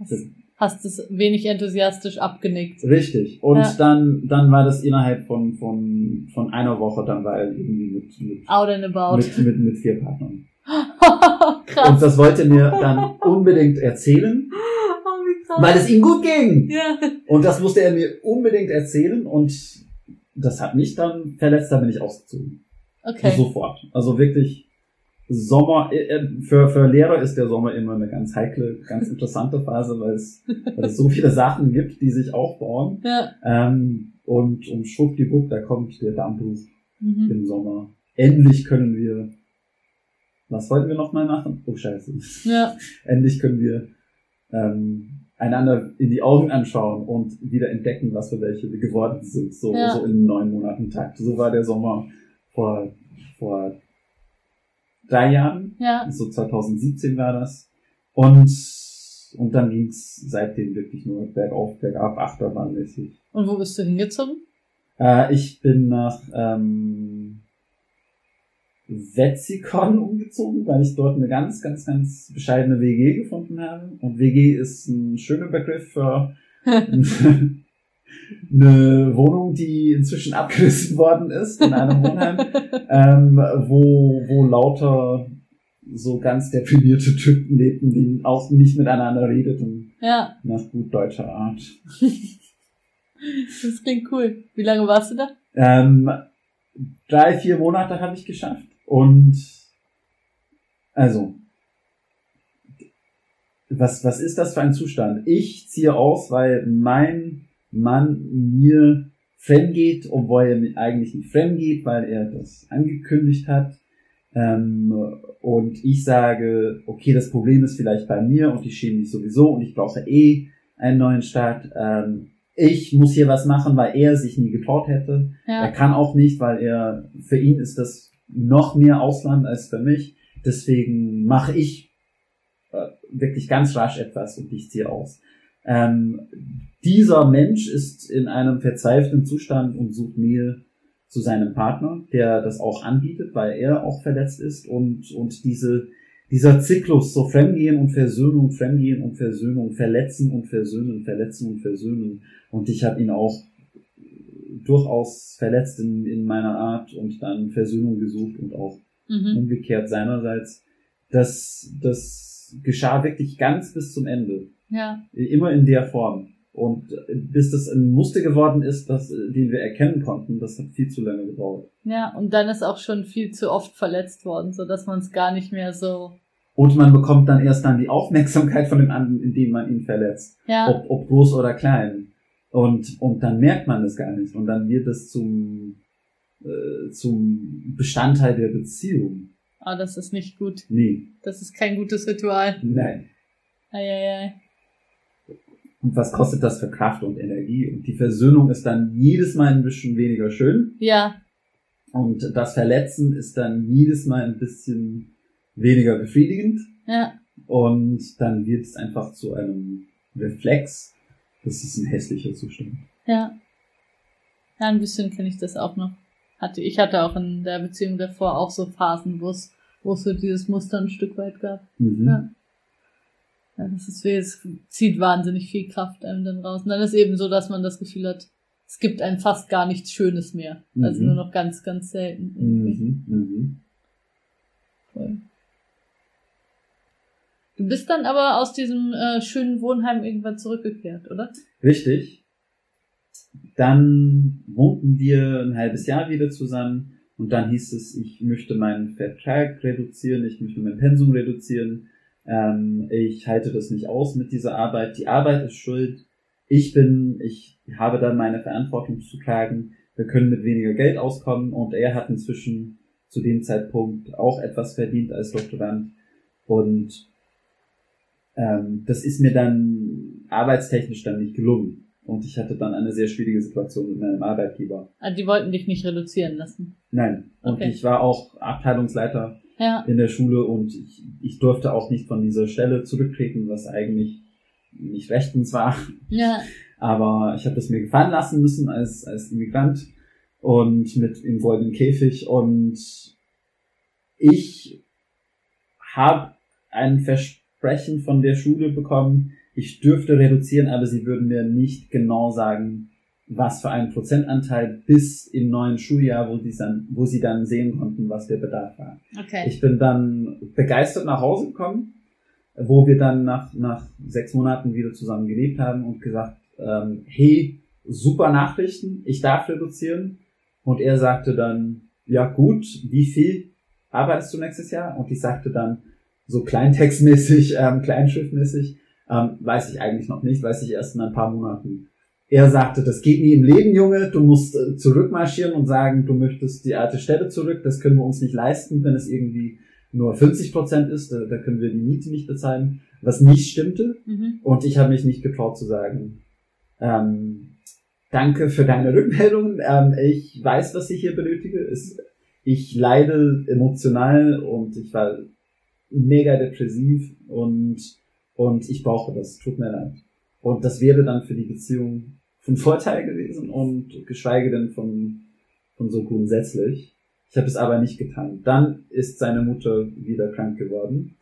Hast, hast es wenig enthusiastisch abgenickt. Richtig. Und Ja. dann, dann war das innerhalb von, von, von einer Woche, dann war er irgendwie mit, mit, Out and about. mit, mit, mit vier Partnern. krass. Und das wollte er mir dann unbedingt erzählen, Oh, wie krass. weil es ihm gut ging. ja. Und das musste er mir unbedingt erzählen und das hat mich dann verletzt, da bin ich ausgezogen. Okay. Sofort. Also wirklich Sommer, äh, äh, für, für Lehrer ist der Sommer immer eine ganz heikle, ganz interessante Phase, weil es, weil es so viele Sachen gibt, die sich aufbauen. Ja. Ähm, und um schwuppdiwupp, da kommt der Dammbruch Mhm. im Sommer. Endlich können wir, was wollten wir nochmal machen? Oh scheiße. Ja. Endlich können wir ähm, einander in die Augen anschauen und wieder entdecken, was für welche wir geworden sind. So, Ja. so in neun Monaten Takt. So war der Sommer vor, vor drei Jahren. Ja. So 2017 war das. Und, und dann ging's seitdem wirklich nur bergauf, bergab, achterbahnmäßig. Und wo bist du hingezogen? Äh, ich bin nach ähm, Wetzikon umgezogen, weil ich dort eine ganz, ganz, ganz bescheidene WG gefunden habe. Und WG ist ein schöner Begriff für eine Wohnung, die inzwischen abgerissen worden ist in einem Wohnheim, ähm, wo, wo lauter so ganz deprimierte Typen lebten, die auch nicht miteinander redeten, ja. nach gut deutscher Art. Das klingt cool. Wie lange warst du da? Ähm, drei, vier Monate habe ich geschafft. Und also, was, was ist das für ein Zustand? Ich ziehe aus, weil mein Mann mir fremd geht, obwohl er mir eigentlich nicht fremd geht, weil er das angekündigt hat. Ähm, und ich sage, okay, das Problem ist vielleicht bei mir und ich schäme mich sowieso und ich brauche eh einen neuen Start. Ähm, ich muss hier was machen, weil er sich nie getraut hätte. Er Ja. kann auch nicht, weil er, für ihn ist das noch mehr Ausland als für mich. Deswegen mache ich äh, wirklich ganz rasch etwas und ich ziehe aus. Ähm, dieser Mensch ist in einem verzweifelten Zustand und sucht Nähe zu seinem Partner, der das auch anbietet, weil er auch verletzt ist und, und diese, dieser Zyklus, so Fremdgehen und Versöhnung, Fremdgehen und Versöhnung, verletzen und versöhnen, verletzen und versöhnen. Und ich habe ihn auch durchaus verletzt in, in meiner Art und dann Versöhnung gesucht und auch Mhm. umgekehrt seinerseits. Das, das geschah wirklich ganz bis zum Ende. Ja. Immer in der Form. Und bis das ein Muster geworden ist, das, den wir erkennen konnten, das hat viel zu lange gedauert. Ja, und dann ist auch schon viel zu oft verletzt worden, so dass man es gar nicht mehr so. Und man bekommt dann erst dann die Aufmerksamkeit von dem anderen, indem man ihn verletzt. Ja. Ob, ob groß oder klein. Und, und dann merkt man es gar nicht. Und dann wird es zum, äh, zum Bestandteil der Beziehung. Ah, das ist nicht gut. Nee, Das ist kein gutes Ritual. nein. Eieiei. Und was kostet das für Kraft und Energie? Und die Versöhnung ist dann jedes Mal ein bisschen weniger schön. Ja, Und das Verletzen ist dann jedes Mal ein bisschen weniger befriedigend. ja. Und dann wird es einfach zu einem Reflex. Das ist ein hässlicher Zustand. Ja. Ja, ein bisschen kenne ich das auch noch. Hatte, ich hatte auch in der Beziehung davor auch so Phasen, wo es, wo es so dieses Muster ein Stück weit gab. Mhm. Ja. Ja, das ist, es zieht wahnsinnig viel Kraft einem dann raus. Und dann ist eben so, dass man das Gefühl hat, es gibt einem fast gar nichts Schönes mehr. Also Mhm. nur noch ganz, ganz selten. irgendwie. Mhm. Mhm. Voll. Du bist dann aber aus diesem äh, schönen Wohnheim irgendwann zurückgekehrt, oder? Richtig. Dann wohnten wir ein halbes Jahr wieder zusammen und dann hieß es, ich möchte meinen Vertrag reduzieren, ich möchte mein Pensum reduzieren, ähm, ich halte das nicht aus mit dieser Arbeit, die Arbeit ist schuld, ich bin, ich habe dann meine Verantwortung zu tragen, wir können mit weniger Geld auskommen und er hat inzwischen zu dem Zeitpunkt auch etwas verdient als Doktorand. Und ähm, das ist mir dann arbeitstechnisch dann nicht gelungen. Und ich hatte dann eine sehr schwierige Situation mit meinem Arbeitgeber. Ah, die wollten dich nicht reduzieren lassen. Nein. Und Okay. ich war auch Abteilungsleiter Ja. in der Schule und ich, ich durfte auch nicht von dieser Stelle zurücktreten, was eigentlich nicht rechtens war. Ja. Aber ich habe das mir gefallen lassen müssen als, als Immigrant und mit im goldenen Käfig und ich habe ein Versprechen von der Schule bekommen, ich dürfte reduzieren, aber sie würden mir nicht genau sagen, was für einen Prozentanteil bis im neuen Schuljahr, wo, dann, wo sie dann sehen konnten, was der Bedarf war. Okay. Ich bin dann begeistert nach Hause gekommen, wo wir dann nach, nach sechs Monaten wieder zusammen gelebt haben und gesagt, ähm, hey, super Nachrichten, ich darf reduzieren. Und er sagte dann, ja gut, wie viel arbeitest du nächstes Jahr? Und ich sagte dann, so kleintextmäßig, ähm, kleinschriftmäßig, ähm, weiß ich eigentlich noch nicht, weiß ich erst in ein paar Monaten. Er sagte, das geht nie im Leben, Junge, du musst äh, zurückmarschieren und sagen, du möchtest die alte Stelle zurück, das können wir uns nicht leisten, wenn es irgendwie nur 50 Prozent ist, da, da können wir die Miete nicht bezahlen, was nicht stimmte. Mhm. Und ich habe mich nicht getraut zu sagen, ähm, danke für deine Rückmeldung, ähm, ich weiß, was ich hier benötige, es, ich leide emotional und ich war mega depressiv und, und ich brauche das, tut mir leid. Und das wäre dann für die Beziehung von Vorteil gewesen und geschweige denn von, von so grundsätzlich. Ich habe es aber nicht getan. Dann ist seine Mutter wieder krank geworden.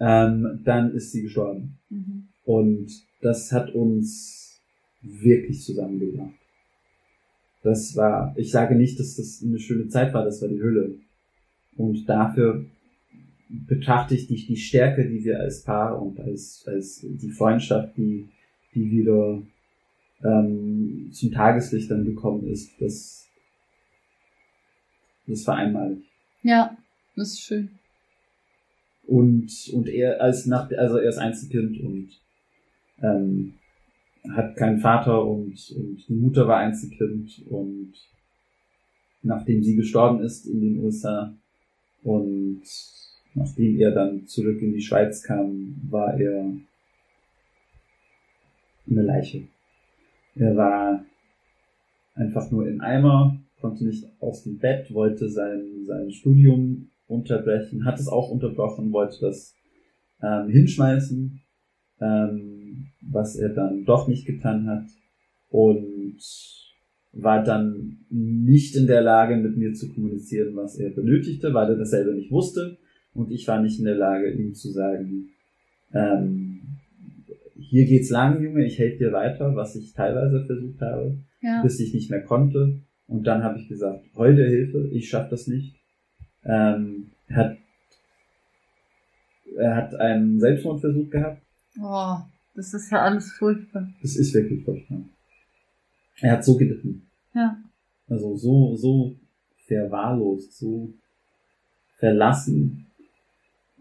Ähm, dann ist sie gestorben. Mhm. Und das hat uns wirklich zusammengebracht. Das war, ich sage nicht, dass das eine schöne Zeit war, das war die Hölle. Und dafür betrachte ich die, die Stärke, die wir als Paar und als, als die Freundschaft, die, die wieder ähm, zum Tageslicht dann gekommen ist, das, das war einmalig. Ja, das ist schön. Und, und er als nach, also er ist Einzelkind und ähm, hat keinen Vater und, und die Mutter war Einzelkind und nachdem sie gestorben ist in den USA und nachdem er dann zurück in die Schweiz kam, war er eine Leiche. Er war einfach nur im Eimer, konnte nicht aus dem Bett, wollte sein, sein Studium unterbrechen, hat es auch unterbrochen, wollte das ähm, hinschmeißen, ähm, was er dann doch nicht getan hat und war dann nicht in der Lage, mit mir zu kommunizieren, was er benötigte, weil er das selber nicht wusste und ich war nicht in der Lage, ihm zu sagen, ähm, hier geht's lang, Junge, ich helfe dir weiter, was ich teilweise versucht habe, Ja. bis ich nicht mehr konnte. Und dann habe ich gesagt, dir Hilfe, ich schaff das nicht. Ähm, er hat Er hat einen Selbstmordversuch gehabt. Oh, das ist ja alles furchtbar. Das ist wirklich furchtbar. Er hat so gelitten. Ja. Also so, so verwahrlost, so verlassen.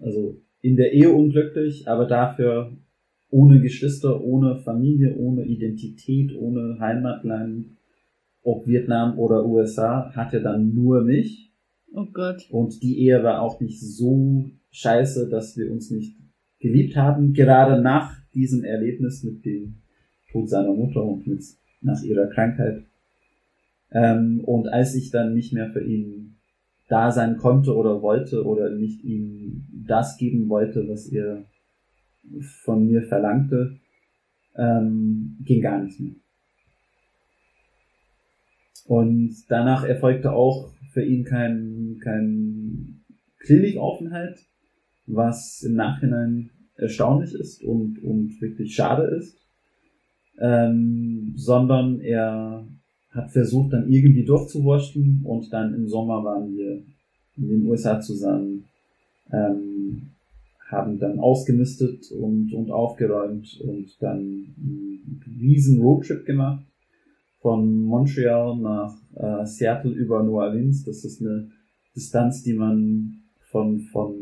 Also in der Ehe unglücklich, aber dafür ohne Geschwister, ohne Familie, ohne Identität, ohne Heimatland, ob Vietnam oder USA, hatte dann nur mich. Oh Gott. Und die Ehe war auch nicht so scheiße, dass wir uns nicht geliebt haben. Gerade nach diesem Erlebnis mit dem Tod seiner Mutter und mit, nach ihrer Krankheit. Ähm, und als ich dann nicht mehr für ihn da sein konnte oder wollte oder nicht ihm das geben wollte, was er von mir verlangte, ähm, ging gar nichts mehr. Und danach erfolgte auch für ihn kein, kein Klinikaufenthalt, was im Nachhinein erstaunlich ist und, und wirklich schade ist, ähm, sondern er hat versucht, dann irgendwie durchzuwurschen und dann im Sommer waren wir in den USA zusammen, ähm, haben dann ausgemistet und, und aufgeräumt und dann einen riesen Roadtrip gemacht von Montreal nach äh, Seattle über New Orleans. Das ist eine Distanz, die man von, von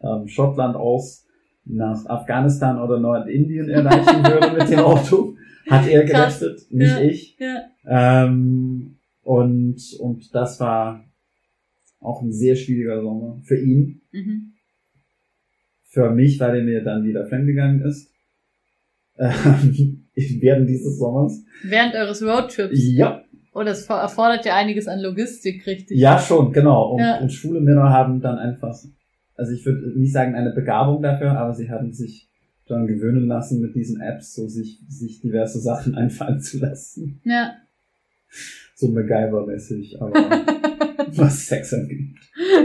ähm, Schottland aus nach Afghanistan oder Nordindien erreichen würde mit dem Auto. Hat er gerechnet, nicht ja, ich. Ja. Ähm, und, und das war auch ein sehr schwieriger Sommer für ihn. Mhm. Für mich, weil er mir dann wieder fremdgegangen ist. Ähm, während dieses Sommers. Während eures Roadtrips. Ja. Oh, das erfordert ja einiges an Logistik, richtig? Ja, schon, genau. Und, Ja. und schwule Männer haben dann einfach, also ich würde nicht sagen eine Begabung dafür, aber sie haben sich dann gewöhnen lassen, mit diesen Apps so sich, sich diverse Sachen einfallen zu lassen. Ja. So MacGyver-mäßig, aber was Sex angeht.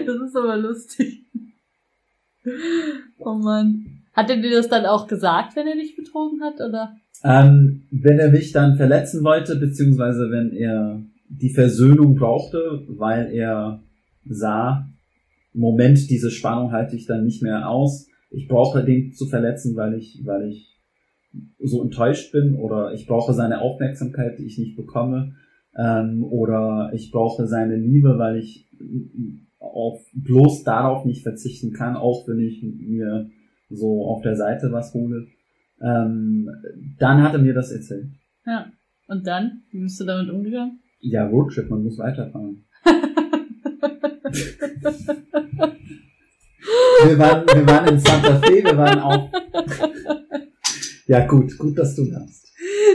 Das ist aber lustig. Oh Mann. Hat er dir das dann auch gesagt, wenn er dich betrogen hat, oder? Ähm, wenn er mich dann verletzen wollte, beziehungsweise wenn er die Versöhnung brauchte, weil er sah, Moment, diese Spannung halte ich dann nicht mehr aus. Ich brauche den zu verletzen, weil ich, weil ich so enttäuscht bin oder ich brauche seine Aufmerksamkeit, die ich nicht bekomme, ähm, oder ich brauche seine Liebe, weil ich auf, bloß darauf nicht verzichten kann, auch wenn ich mir so auf der Seite was hole. Ähm, dann hat er mir das erzählt. Ja. Und dann? Wie bist du damit umgegangen? Ja, Roadtrip, man muss weiterfahren. wir, waren, wir waren in Santa Fe, wir waren auch. Ja, gut, gut, dass du lachst.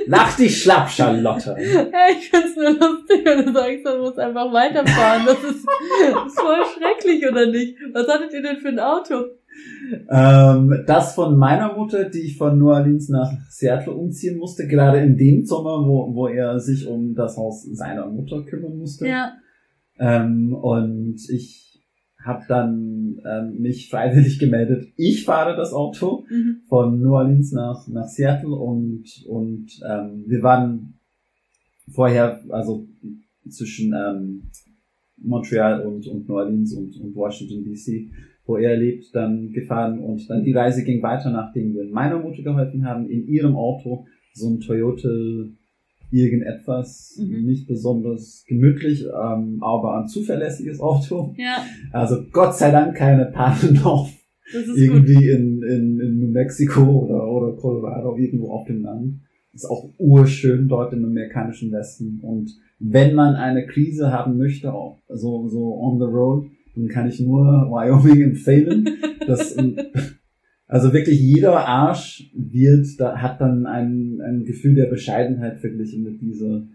Lach dich schlapp, Charlotte. ich find's nur lustig, wenn du sagst, man muss einfach weiterfahren. Das ist, das ist voll schrecklich, oder nicht? Was hattet ihr denn für ein Auto? Ähm, das von meiner Mutter, die ich von New Orleans nach Seattle umziehen musste, gerade in dem Sommer, wo, wo er sich um das Haus seiner Mutter kümmern musste. Ja. Ähm, und ich habe dann ähm, mich freiwillig gemeldet. Ich fahre das Auto Mhm. von New Orleans nach, nach Seattle und, und ähm, wir waren vorher, also zwischen ähm, Montreal und, und New Orleans und, und Washington DC, wo er lebt, dann gefahren und dann die Reise ging weiter, nachdem wir meiner Mutter geholfen haben, in ihrem Auto so ein Toyota irgendetwas, Mhm. nicht besonders gemütlich, ähm, aber ein zuverlässiges Auto. Ja, Also Gott sei Dank keine Pannen auf ist gut. irgendwie in, in, in New Mexico oder, oder Colorado, irgendwo auf dem Land. Ist auch urschön dort im amerikanischen Westen. Und wenn man eine Krise haben möchte, auch so, so on the road, dann kann ich nur Wyoming empfehlen. Das, also wirklich jeder Arsch wird, da hat dann ein, ein Gefühl der Bescheidenheit verglichen mit dieser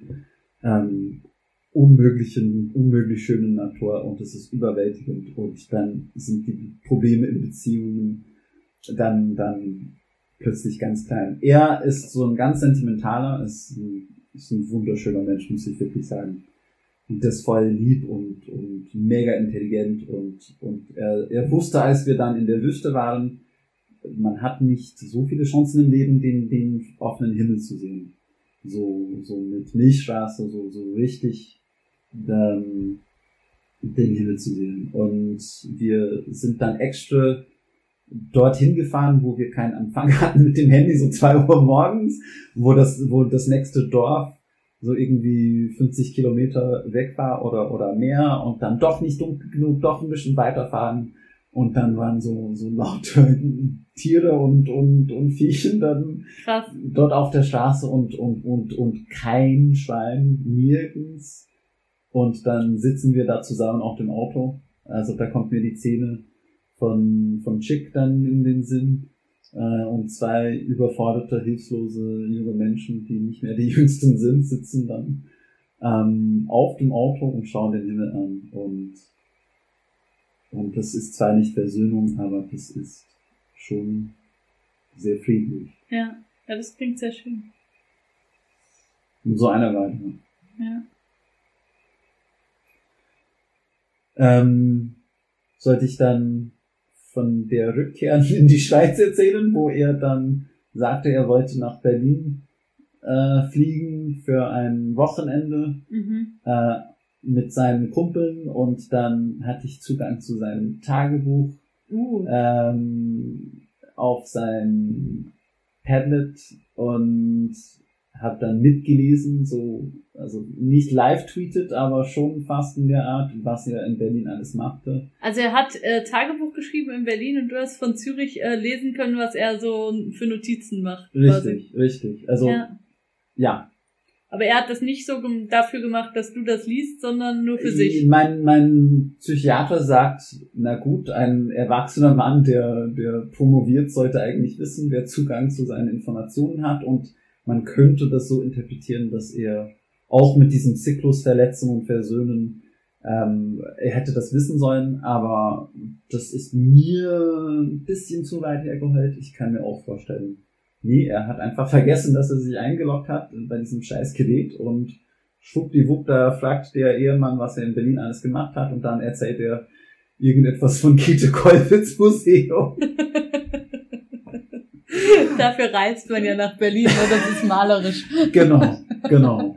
ähm, unmöglichen, unmöglich schönen Natur und es ist überwältigend und dann sind die Probleme in Beziehungen dann, dann plötzlich ganz klein. Er ist so ein ganz sentimentaler, ist ein, ist ein wunderschöner Mensch, muss ich wirklich sagen. Und das voll lieb und, und mega intelligent und, und er, er wusste, als wir dann in der Wüste waren, man hat nicht so viele Chancen im Leben, den, den offenen Himmel zu sehen. So, so mit Milchstraße, so, so richtig ähm, den Himmel zu sehen. Und wir sind dann extra dorthin gefahren, wo wir keinen Empfang hatten mit dem Handy, so zwei Uhr morgens, wo das, wo das nächste Dorf so irgendwie 50 Kilometer weg war oder, oder mehr und dann doch nicht dunkel genug, doch ein bisschen weiterfahren und dann waren so, so laute Tiere und, und, und Viechen dann Krass. dort auf der Straße und, und, und, und kein Schwein, nirgends. Und dann sitzen wir da zusammen auf dem Auto. Also da kommt mir die Szene von, von Chick dann in den Sinn. Äh, und zwei überforderte, hilflose junge Menschen, die nicht mehr die jüngsten sind, sitzen dann ähm, auf dem Auto und schauen den Himmel an. Und, und das ist zwar nicht Versöhnung, aber das ist schon sehr friedlich. Ja. ja, das klingt sehr schön. Und so einer war ich. Ja. Ähm, sollte ich dann von der Rückkehr in die Schweiz erzählen, wo er dann sagte, er wollte nach Berlin äh, fliegen für ein Wochenende Mhm. äh, mit seinen Kumpeln und dann hatte ich Zugang zu seinem Tagebuch Uh. ähm, auf sein Padlet und habe dann mitgelesen, so also nicht live tweetet, aber schon fast in der Art, was er in Berlin alles machte. Also er hat äh, Tagebuch geschrieben in Berlin und du hast von Zürich äh, lesen können, was er so für Notizen macht. quasi. Richtig, richtig. Also ja. Ja. Aber er hat das nicht so dafür gemacht, dass du das liest, sondern nur für sich. Mein, mein Psychiater sagt, na gut, ein erwachsener Mann, der, der promoviert, sollte eigentlich wissen, wer Zugang zu seinen Informationen hat und man könnte das so interpretieren, dass er auch mit diesem Zyklus Verletzen und Versöhnen, ähm, er hätte das wissen sollen, aber das ist mir ein bisschen zu weit hergeholt. Ich kann mir auch vorstellen, nee, er hat einfach vergessen, dass er sich eingeloggt hat bei diesem scheiß Gerät und schwuppdiwupp, da fragt der Ehemann, was er in Berlin alles gemacht hat und dann erzählt er irgendetwas von Käthe Kollwitz Museum. Dafür reist man ja nach Berlin, ne? das ist malerisch. genau, genau.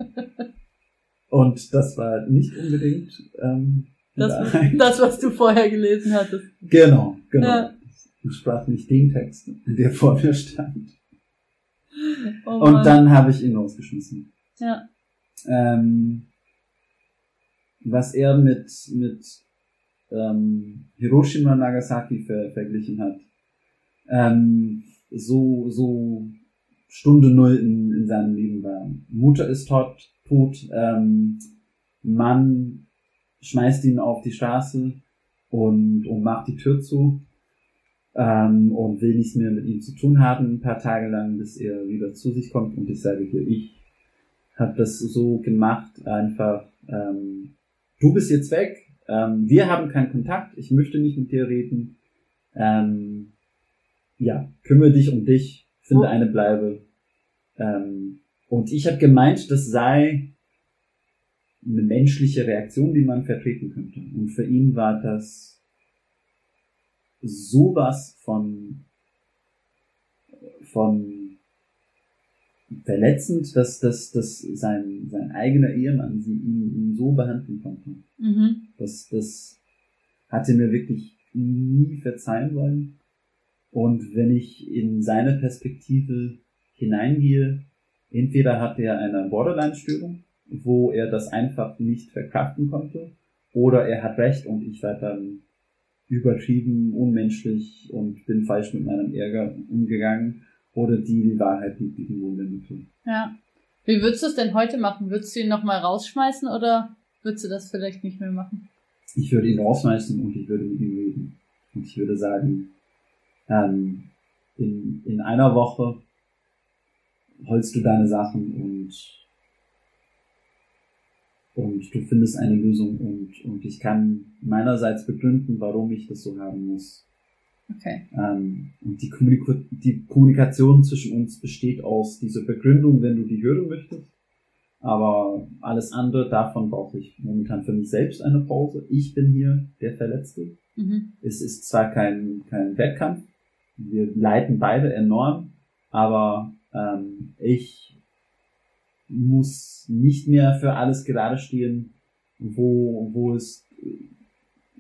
Und das war nicht unbedingt ähm, Das, das, was du vorher gelesen hattest. genau, genau. Ja. Ich sprach nicht den Text, der vor mir stand. Oh Und dann habe ich ihn losgeschmissen. Ja. Ähm, was er mit, mit ähm, Hiroshima Nagasaki ver verglichen hat. Ähm, so, so Stunde Null in, in seinem Leben war. Mutter ist tot, tot, ähm, Mann schmeißt ihn auf die Straße und, und macht die Tür zu ähm, und will nichts mehr mit ihm zu tun haben, ein paar Tage lang, bis er wieder zu sich kommt. Und ich sage hier, ich habe das so gemacht, einfach, ähm, du bist jetzt weg, ähm, wir haben keinen Kontakt, ich möchte nicht mit dir reden. Ähm, ja, kümmere dich um dich, finde Oh. eine Bleibe. Ähm, und ich habe gemeint, das sei eine menschliche Reaktion, die man vertreten könnte. Und für ihn war das sowas von von verletzend, dass, dass, dass sein, sein eigener Ehemann sie ihn, ihn so behandeln konnte. Mhm. Das, das hat er mir wirklich nie verzeihen wollen. Und wenn ich in seine Perspektive hineingehe, entweder hat er eine Borderline-Störung, wo er das einfach nicht verkraften konnte, oder er hat recht und ich war dann übertrieben, unmenschlich und bin falsch mit meinem Ärger umgegangen, oder die, die Wahrheit liegt irgendwo in der Mitte. Ja. Wie würdest du es denn heute machen? Würdest du ihn nochmal rausschmeißen oder würdest du das vielleicht nicht mehr machen? ich würde ihn rausschmeißen und ich würde mit ihm reden. Und ich würde sagen, ähm, in, in einer Woche holst du deine Sachen und, und du findest eine Lösung und, und ich kann meinerseits begründen, warum ich das so haben muss. Okay. Ähm, und die, Kommunika die Kommunikation zwischen uns besteht aus dieser Begründung, wenn du die hören möchtest. Aber alles andere, davon brauche ich momentan für mich selbst eine Pause. Ich bin hier der Verletzte. Mhm. Es ist zwar kein, kein Wettkampf, wir leiden beide enorm, aber ähm, ich muss nicht mehr für alles gerade stehen, wo, wo es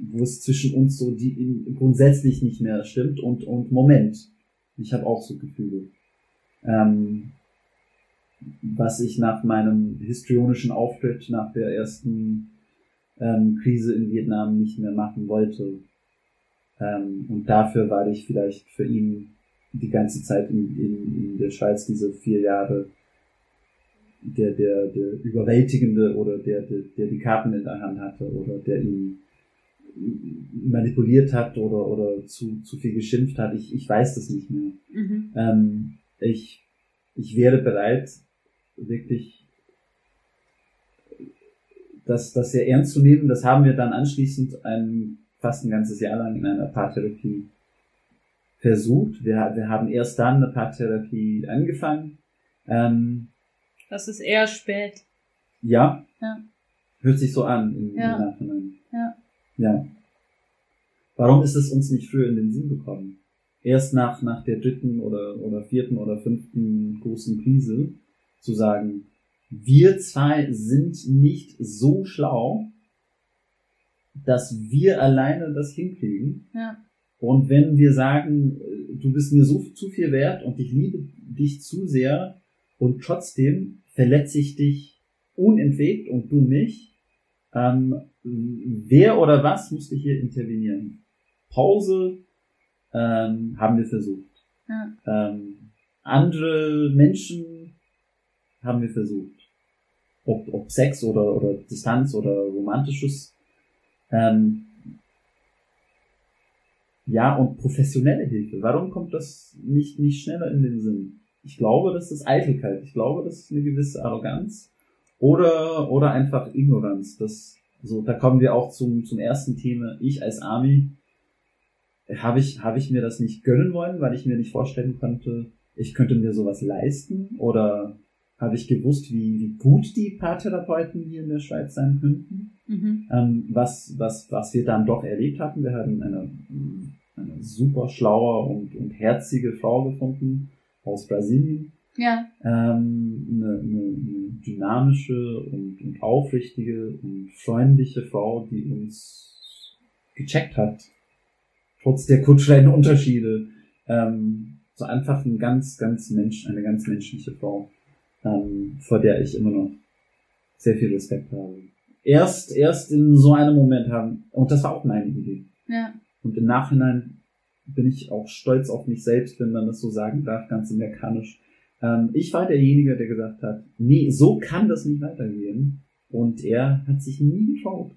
wo es zwischen uns so die grundsätzlich nicht mehr stimmt und, und Moment. Ich habe auch so Gefühle. Ähm, was ich nach meinem histrionischen Auftritt nach der ersten ähm, Krise in Vietnam nicht mehr machen wollte. Ähm, und dafür war ich vielleicht für ihn die ganze Zeit in, in, in der Schweiz diese vier Jahre der, der, der überwältigende oder der, der, der die Karten in der Hand hatte oder der ihn manipuliert hat oder, oder zu, zu viel geschimpft hat. Ich, ich weiß das nicht mehr. Mhm. Ähm, ich, ich wäre bereit, wirklich das, das sehr ernst zu nehmen. Das haben wir dann anschließend ein, fast ein ganzes Jahr lang in einer Paartherapie versucht. Wir, wir haben erst dann eine Paartherapie angefangen. Ähm, das ist eher spät. Ja. Ja. Hört sich so an im, ja. Nachhinein. Ja. Ja. Warum ist es uns nicht früher in den Sinn gekommen? Erst nach, nach der dritten oder, oder vierten oder fünften großen Krise zu sagen, wir zwei sind nicht so schlau, dass wir alleine das hinkriegen. Ja. Und wenn wir sagen, du bist mir so zu viel wert und ich liebe dich zu sehr und trotzdem verletze ich dich unentwegt und du mich, ähm, wer oder was musste hier intervenieren? Pause ähm, haben wir versucht. Ja. Ähm, andere Menschen haben wir versucht. Ob, ob Sex oder, oder Distanz oder romantisches. Ähm, ja, und professionelle Hilfe. Warum kommt das nicht, nicht schneller in den Sinn? Ich glaube, das ist Eitelkeit. Ich glaube, das ist eine gewisse Arroganz. Oder, oder einfach Ignoranz. Das, so, da kommen wir auch zum, zum ersten Thema. Ich als Army, habe ich, habe ich mir das nicht gönnen wollen, weil ich mir nicht vorstellen konnte, ich könnte mir sowas leisten? Oder habe ich gewusst, wie, wie gut die Paartherapeuten hier in der Schweiz sein könnten? Mhm. Ähm, was, was, was wir dann doch erlebt hatten. Wir hatten eine, eine super schlaue und, und herzige Frau gefunden aus Brasilien. Ja. Ähm, eine, eine, eine dynamische und, und aufrichtige und freundliche Frau, die uns gecheckt hat, trotz der kulturellen Unterschiede. Ähm, so einfach ein ganz, ganz Mensch, eine ganz menschliche Frau, ähm, vor der ich immer noch sehr viel Respekt habe erst, erst in so einem Moment haben. Und das war auch meine Idee. Ja. Und im Nachhinein bin ich auch stolz auf mich selbst, wenn man das so sagen darf, ganz amerikanisch. Ähm, ich war derjenige, der gesagt hat, nee, so kann das nicht weitergehen. Und er hat sich nie getraut.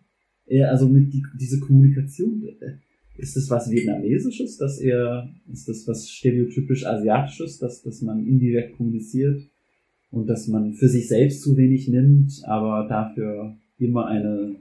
Er, also mit die, diese Kommunikation, äh, ist das was Vietnamesisches, dass er, ist das was stereotypisch Asiatisches, dass, dass man indirekt kommuniziert und dass man für sich selbst zu wenig nimmt, aber dafür immer eine,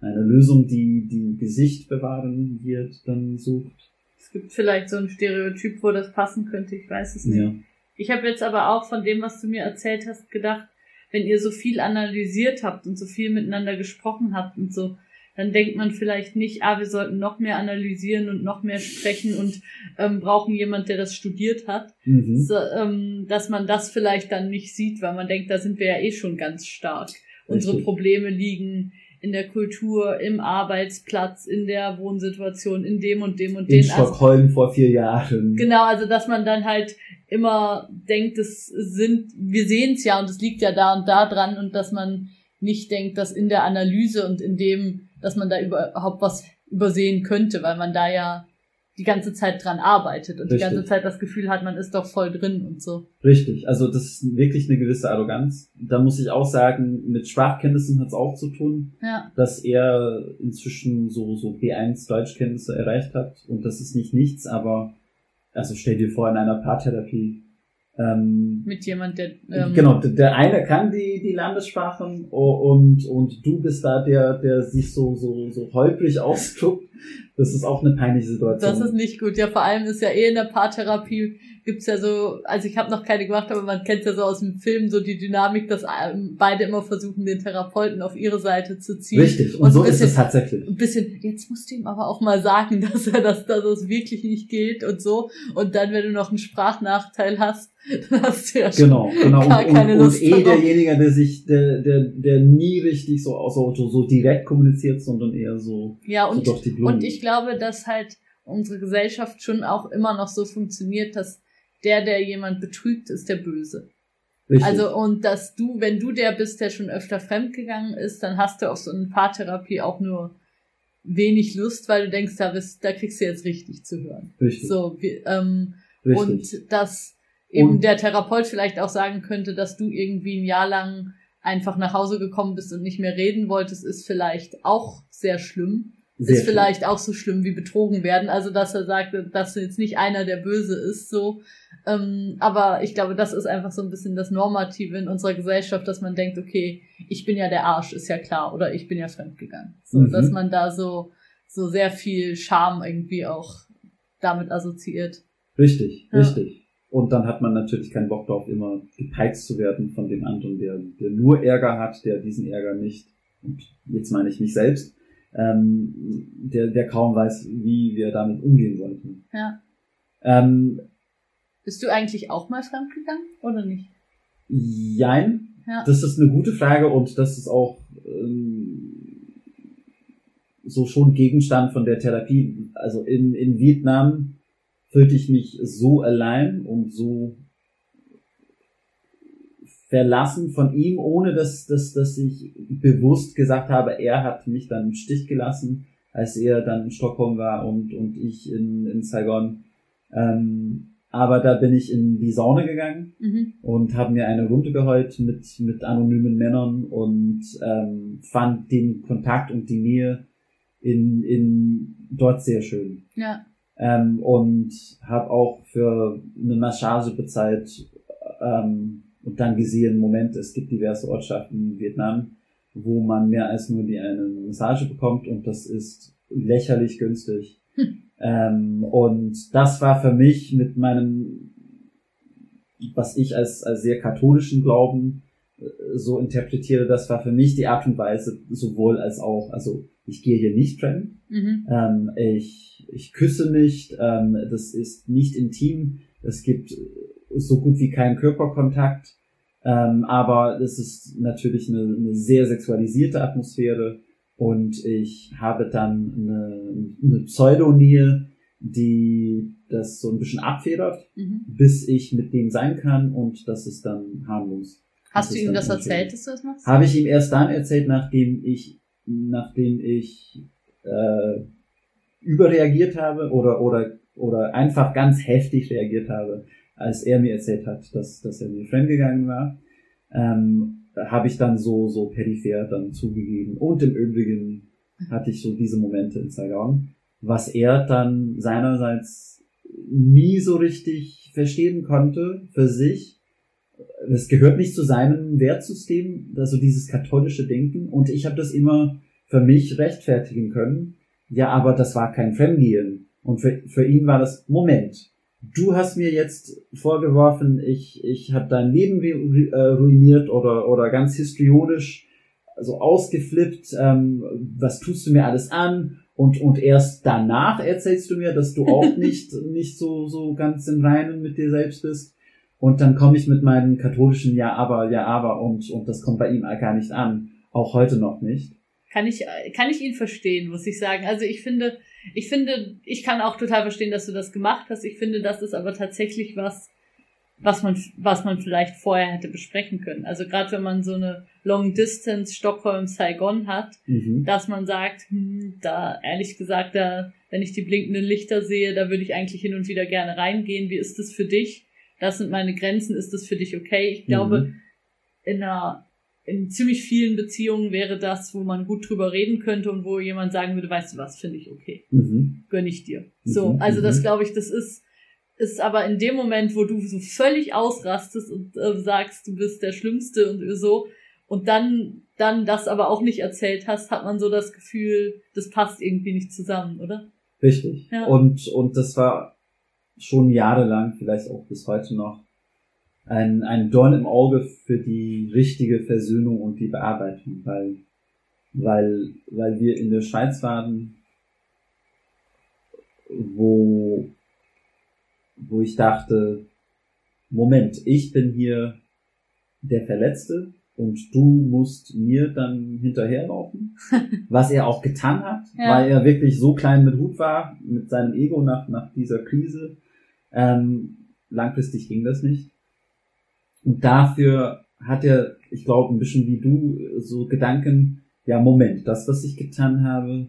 eine Lösung, die die Gesicht bewahren wird, dann sucht. Es gibt vielleicht so ein Stereotyp, wo das passen könnte, ich weiß es nicht. Ja. Ich habe jetzt aber auch von dem, was du mir erzählt hast, gedacht, wenn ihr so viel analysiert habt und so viel miteinander gesprochen habt und so, dann denkt man vielleicht nicht, ah, wir sollten noch mehr analysieren und noch mehr sprechen und ähm, brauchen jemand, der das studiert hat, Mhm. so, ähm, dass man das vielleicht dann nicht sieht, weil man denkt, da sind wir ja eh schon ganz stark. Unsere Richtig. Probleme liegen in der Kultur, im Arbeitsplatz, in der Wohnsituation, in dem und dem und In den. Also, Stockholm vor vier Jahren. genau, also dass man dann halt immer denkt, es sind, wir sehen es ja und es liegt ja da und da dran und dass man nicht denkt, dass in der Analyse und in dem, dass man da überhaupt was übersehen könnte, weil man da ja die ganze Zeit dran arbeitet und die Richtig. ganze Zeit das Gefühl hat, man ist doch voll drin und so. Richtig, also das ist wirklich eine gewisse Arroganz. Da muss ich auch sagen, mit Sprachkenntnissen hat es auch zu tun, Ja, dass er inzwischen so, so B1 Deutschkenntnisse erreicht hat. Und das ist nicht nichts, aber also stell dir vor, in einer Paartherapie. Ähm, mit jemand, der ähm, genau, der- der eine kann die, die Landessprachen und, und du bist da der, der sich so, so, so holprig ausdruckt. Das ist auch eine peinliche Situation. Das ist nicht gut. Ja, vor allem ist ja eh in der Paartherapie gibt's ja so, also ich habe noch keine gemacht, aber man kennt ja so aus dem Film so die Dynamik, dass ähm, beide immer versuchen, den Therapeuten auf ihre Seite zu ziehen. Richtig, und, und so bisschen, ist es tatsächlich. Ein bisschen, jetzt musst du ihm aber auch mal sagen, dass er das, dass es wirklich nicht gilt und so. Und dann, wenn du noch einen Sprachnachteil hast, dann hast du ja schon genau, genau. gar und, keine und, Lust. Und eh derjenige, der sich, der, der, der nie richtig so, so, so direkt kommuniziert, sondern eher so, ja, und, so durch die Blumen. Und ich glaube, dass halt unsere Gesellschaft schon auch immer noch so funktioniert, dass der, der jemand betrügt, ist der Böse. Richtig. Also, und dass du, wenn du der bist, der schon öfter fremdgegangen ist, dann hast du auf so eine Paartherapie auch nur wenig Lust, weil du denkst, da, bist, da kriegst du jetzt richtig zu hören. Richtig. So, wie, ähm, richtig. Und dass eben und der Therapeut vielleicht auch sagen könnte, dass du irgendwie ein Jahr lang einfach nach Hause gekommen bist und nicht mehr reden wolltest, ist vielleicht auch sehr schlimm. Sehr ist vielleicht schlimm. auch so schlimm wie betrogen werden. Also, dass er sagt, dass du jetzt nicht einer der Böse ist, so. Ähm, aber ich glaube, das ist einfach so ein bisschen das Normative in unserer Gesellschaft, dass man denkt, okay, ich bin ja der Arsch, ist ja klar, oder ich bin ja fremdgegangen. So, mhm. dass man da so, so sehr viel Scham irgendwie auch damit assoziiert. Richtig, ja. richtig. Und dann hat man natürlich keinen Bock darauf, immer gepeitscht zu werden von dem anderen, der, der nur Ärger hat, der diesen Ärger nicht, und jetzt meine ich mich selbst, ähm, der, der kaum weiß, wie wir damit umgehen sollten. Ja. Ähm, Bist du eigentlich auch mal fremdgegangen oder nicht? Jein. Ja. Das ist eine gute Frage und das ist auch ähm, so schon Gegenstand von der Therapie. Also in, in Vietnam fühlte ich mich so allein und so verlassen von ihm, ohne dass, dass, dass ich bewusst gesagt habe, er hat mich dann im Stich gelassen, als er dann in Stockholm war und, und ich in, in Saigon. Ähm, aber da bin ich in die Sauna gegangen mhm. und habe mir eine Runde geheult mit, mit anonymen Männern und ähm, fand den Kontakt und die Nähe in, in dort sehr schön. Ja. Ähm, und habe auch für eine Massage bezahlt ähm, und dann gesehen, Moment, es gibt diverse Ortschaften in Vietnam, wo man mehr als nur die eine Massage bekommt und das ist lächerlich günstig. Hm. Ähm, und das war für mich mit meinem, was ich als, als sehr katholischen Glauben äh, so interpretiere, das war für mich die Art und Weise sowohl als auch, also ich gehe hier nicht fremd, mhm. ähm, ich, ich küsse nicht, ähm, das ist nicht intim, es gibt so gut wie keinen Körperkontakt, ähm, aber es ist natürlich eine, eine sehr sexualisierte Atmosphäre und ich habe dann eine, eine Pseudonähe, die das so ein bisschen abfedert, mhm. bis ich mit dem sein kann und das ist dann harmlos. Hast du ihm das erzählt, dass du das machst? Habe ich ihm erst dann erzählt, nachdem ich, nachdem ich äh, überreagiert habe oder oder oder einfach ganz heftig reagiert habe als er mir erzählt hat, dass, dass er mir fremdgegangen war, ähm, habe ich dann so, so peripher dann zugegeben. Und im Übrigen hatte ich so diese Momente in Saigon, was er dann seinerseits nie so richtig verstehen konnte für sich. Das gehört nicht zu seinem Wertsystem, also dieses katholische Denken. Und ich habe das immer für mich rechtfertigen können. Ja, aber das war kein Fremdgehen. Und für, für ihn war das Moment du hast mir jetzt vorgeworfen, ich, ich habe dein Leben äh, ruiniert oder, oder ganz histrionisch so ausgeflippt, ähm, was tust du mir alles an? Und, und erst danach erzählst du mir, dass du auch nicht, nicht so, so ganz im Reinen mit dir selbst bist. Und dann komme ich mit meinem katholischen Ja, aber, ja, aber und, und das kommt bei ihm gar nicht an. Auch heute noch nicht. Kann ich, kann ich ihn verstehen, muss ich sagen. Also ich finde, ich finde, ich kann auch total verstehen, dass du das gemacht hast. Ich finde, das ist aber tatsächlich was, was man, was man vielleicht vorher hätte besprechen können. Also gerade wenn man so eine Long Distance Stockholm-Saigon hat, mhm. dass man sagt, hm, da ehrlich gesagt, da, wenn ich die blinkenden Lichter sehe, da würde ich eigentlich hin und wieder gerne reingehen. Wie ist das für dich? Das sind meine Grenzen. Ist das für dich okay? Ich glaube, mhm. in einer in ziemlich vielen Beziehungen wäre das, wo man gut drüber reden könnte und wo jemand sagen würde, weißt du was, finde ich okay. Mhm. Gönn ich dir. So, mhm. also das mhm. glaube ich, das ist, ist aber in dem Moment, wo du so völlig ausrastest und äh, sagst, du bist der Schlimmste und so, und dann, dann das aber auch nicht erzählt hast, hat man so das Gefühl, das passt irgendwie nicht zusammen, oder? Richtig. Ja. Und, und das war schon jahrelang, vielleicht auch bis heute noch, ein, ein Dorn im Auge für die richtige Versöhnung und die Bearbeitung, weil, weil, weil wir in der Schweiz waren, wo, wo ich dachte, Moment, ich bin hier der Verletzte und du musst mir dann hinterherlaufen, was er auch getan hat, ja. weil er wirklich so klein mit Hut war, mit seinem Ego nach, nach dieser Krise. Ähm, langfristig ging das nicht. Und dafür hat er, ich glaube, ein bisschen wie du, so Gedanken, ja, Moment, das, was ich getan habe,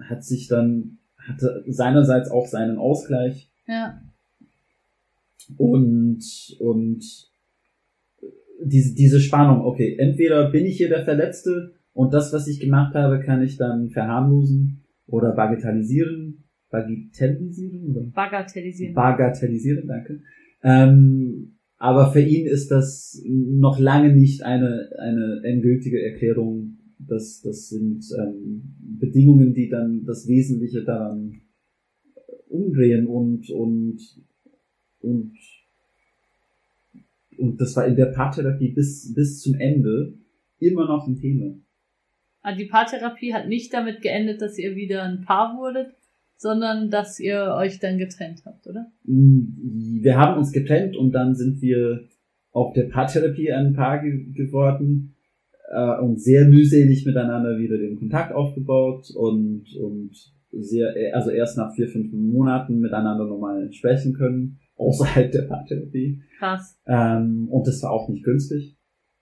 hat sich dann, hatte seinerseits auch seinen Ausgleich. Ja. Und, und diese, diese Spannung, okay, entweder bin ich hier der Verletzte und das, was ich gemacht habe, kann ich dann verharmlosen oder bagatellisieren. Bagatellisieren? Oder? Bagatellisieren. Bagatellisieren, danke. Ähm, aber für ihn ist das noch lange nicht eine, eine endgültige Erklärung. Das, das sind ähm, Bedingungen, die dann das Wesentliche daran umdrehen und, und, und, und das war in der Paartherapie bis, bis zum Ende immer noch ein Thema. Ah, die Paartherapie hat nicht damit geendet, dass ihr wieder ein Paar wurdet, sondern dass ihr euch dann getrennt habt, oder? Mm, wir haben uns getrennt und dann sind wir auf der Paartherapie ein Paar ge geworden äh, und sehr mühselig miteinander wieder den Kontakt aufgebaut und, und sehr, also erst nach vier, fünf Monaten miteinander nochmal sprechen können, außerhalb der Paartherapie. Krass. Ähm, und das war auch nicht günstig.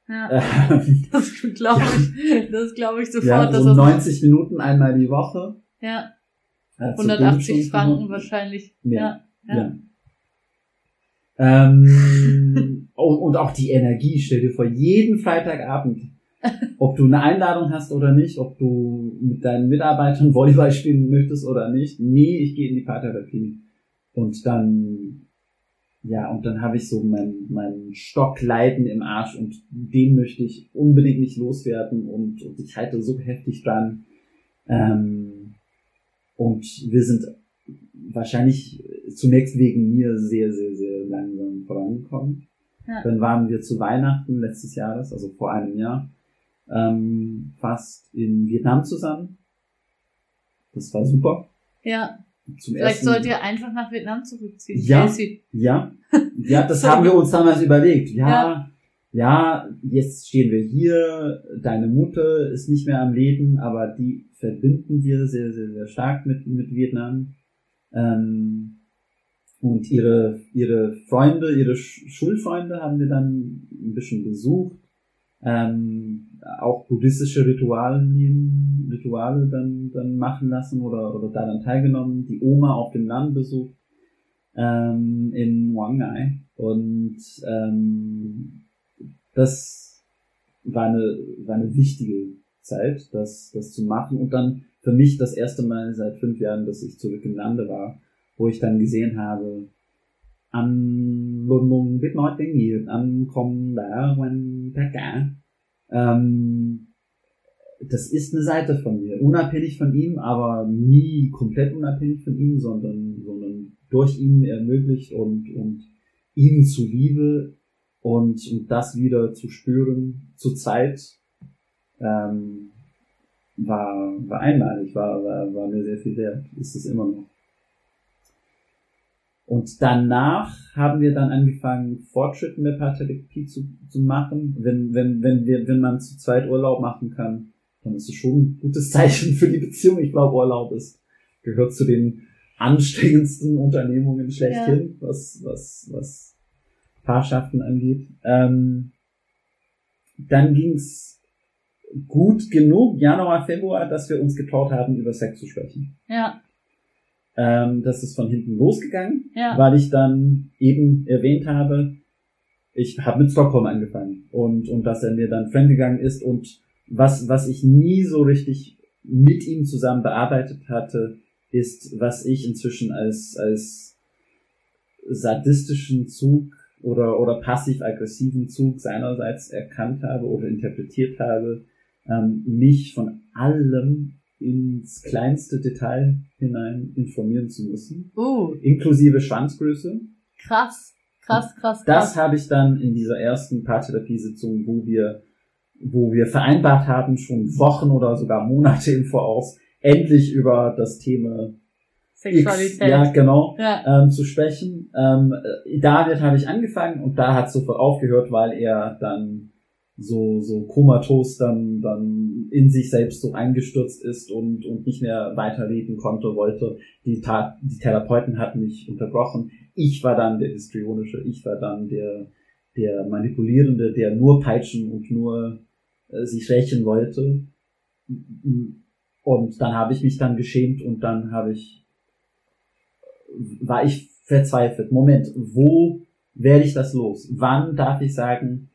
Ja, ähm, das glaube ich, das glaube ich sofort. Ja, so 90 Minuten einmal die Woche. Ja. 180 Franken wahrscheinlich. Ja. ja. ja. Ähm, und auch die Energie, stell dir vor, jeden Freitagabend, ob du eine Einladung hast oder nicht, ob du mit deinen Mitarbeitern Volleyball spielen möchtest oder nicht. Nee, ich gehe in die Paartherapie. Und dann, ja, und dann habe ich so mein, mein Stockleiden im Arsch und den möchte ich unbedingt nicht loswerden und, und ich halte so heftig dran. Ähm, und wir sind wahrscheinlich zunächst wegen mir sehr, sehr, sehr langsam vorangekommen. Ja. Dann waren wir zu Weihnachten letztes Jahres, also vor einem Jahr, ähm, fast in Vietnam zusammen. Das war super. Ja. Zum Vielleicht ersten sollt ihr einfach nach Vietnam zurückziehen. Ja, ja, ja, das haben wir uns damals überlegt. Ja, ja, ja, jetzt stehen wir hier, deine Mutter ist nicht mehr am Leben, aber die verbinden wir sehr, sehr, sehr stark mit, mit Vietnam. Ähm, und ihre, ihre Freunde, ihre Schulfreunde haben wir dann ein bisschen besucht. Ähm, auch buddhistische Ritualien, Rituale dann, dann machen lassen oder, oder daran teilgenommen. Die Oma auf dem Land besucht ähm, in Wang Ngai. Und ähm, das war eine, war eine wichtige Zeit, das, das zu machen. Und dann für mich das erste Mal seit fünf Jahren, dass ich zurück im Lande war, wo ich dann gesehen habe, luôn biết nói tiếng Việt, anh không đã quen tất cả. Ähm, das ist eine Seite von mir, unabhängig von ihm, aber nie komplett unabhängig von ihm, sondern, sondern durch ihn ermöglicht und, und ihm zuliebe und, und das wieder zu spüren, zur Zeit, ähm, war, war einmalig, war, war, war mir sehr viel wert, ist es immer noch. Und danach haben wir dann angefangen, Fortschritte der Paartherapie zu, zu machen. Wenn, wenn, wenn, wir, wenn man zu zweit Urlaub machen kann, dann ist es schon ein gutes Zeichen für die Beziehung. Ich glaube, Urlaub ist, gehört zu den anstrengendsten Unternehmungen schlechthin, ja. was, was, was Paarschaften angeht. Ähm, dann ging's gut genug, Januar, Februar, dass wir uns getraut haben, über Sex zu sprechen. Ja. Ähm, das ist von hinten losgegangen, ja. weil ich dann eben erwähnt habe, ich habe mit Stockholm angefangen und, und dass er mir dann fremdgegangen ist und was, was ich nie so richtig mit ihm zusammen bearbeitet hatte, ist, was ich inzwischen als, als sadistischen Zug oder, oder passiv-aggressiven Zug seinerseits erkannt habe oder interpretiert habe, ähm, mich von allem ins kleinste Detail hinein informieren zu müssen. Uh, Inklusive Schwanzgröße. krass, krass, krass, Das krass. habe ich dann in dieser ersten Paartherapiesitzung, wo wir, wo wir vereinbart haben, schon Wochen oder sogar Monate im Voraus, endlich über das Thema X, Sexualität. ja, genau, ja. ähm, zu sprechen. Ähm, äh, damit habe ich angefangen und da hat es sofort aufgehört, weil er dann so, so komatos dann, dann in sich selbst so eingestürzt ist und, und nicht mehr weiterreden konnte, wollte. Die, Ta die Therapeuten hatten mich unterbrochen. Ich war dann der Histrionische, ich war dann der, der Manipulierende, der nur peitschen und nur äh, sich rächen wollte. Und dann habe ich mich dann geschämt und dann habe ich, war ich verzweifelt. Moment, wo werde ich das los? Wann darf ich sagen,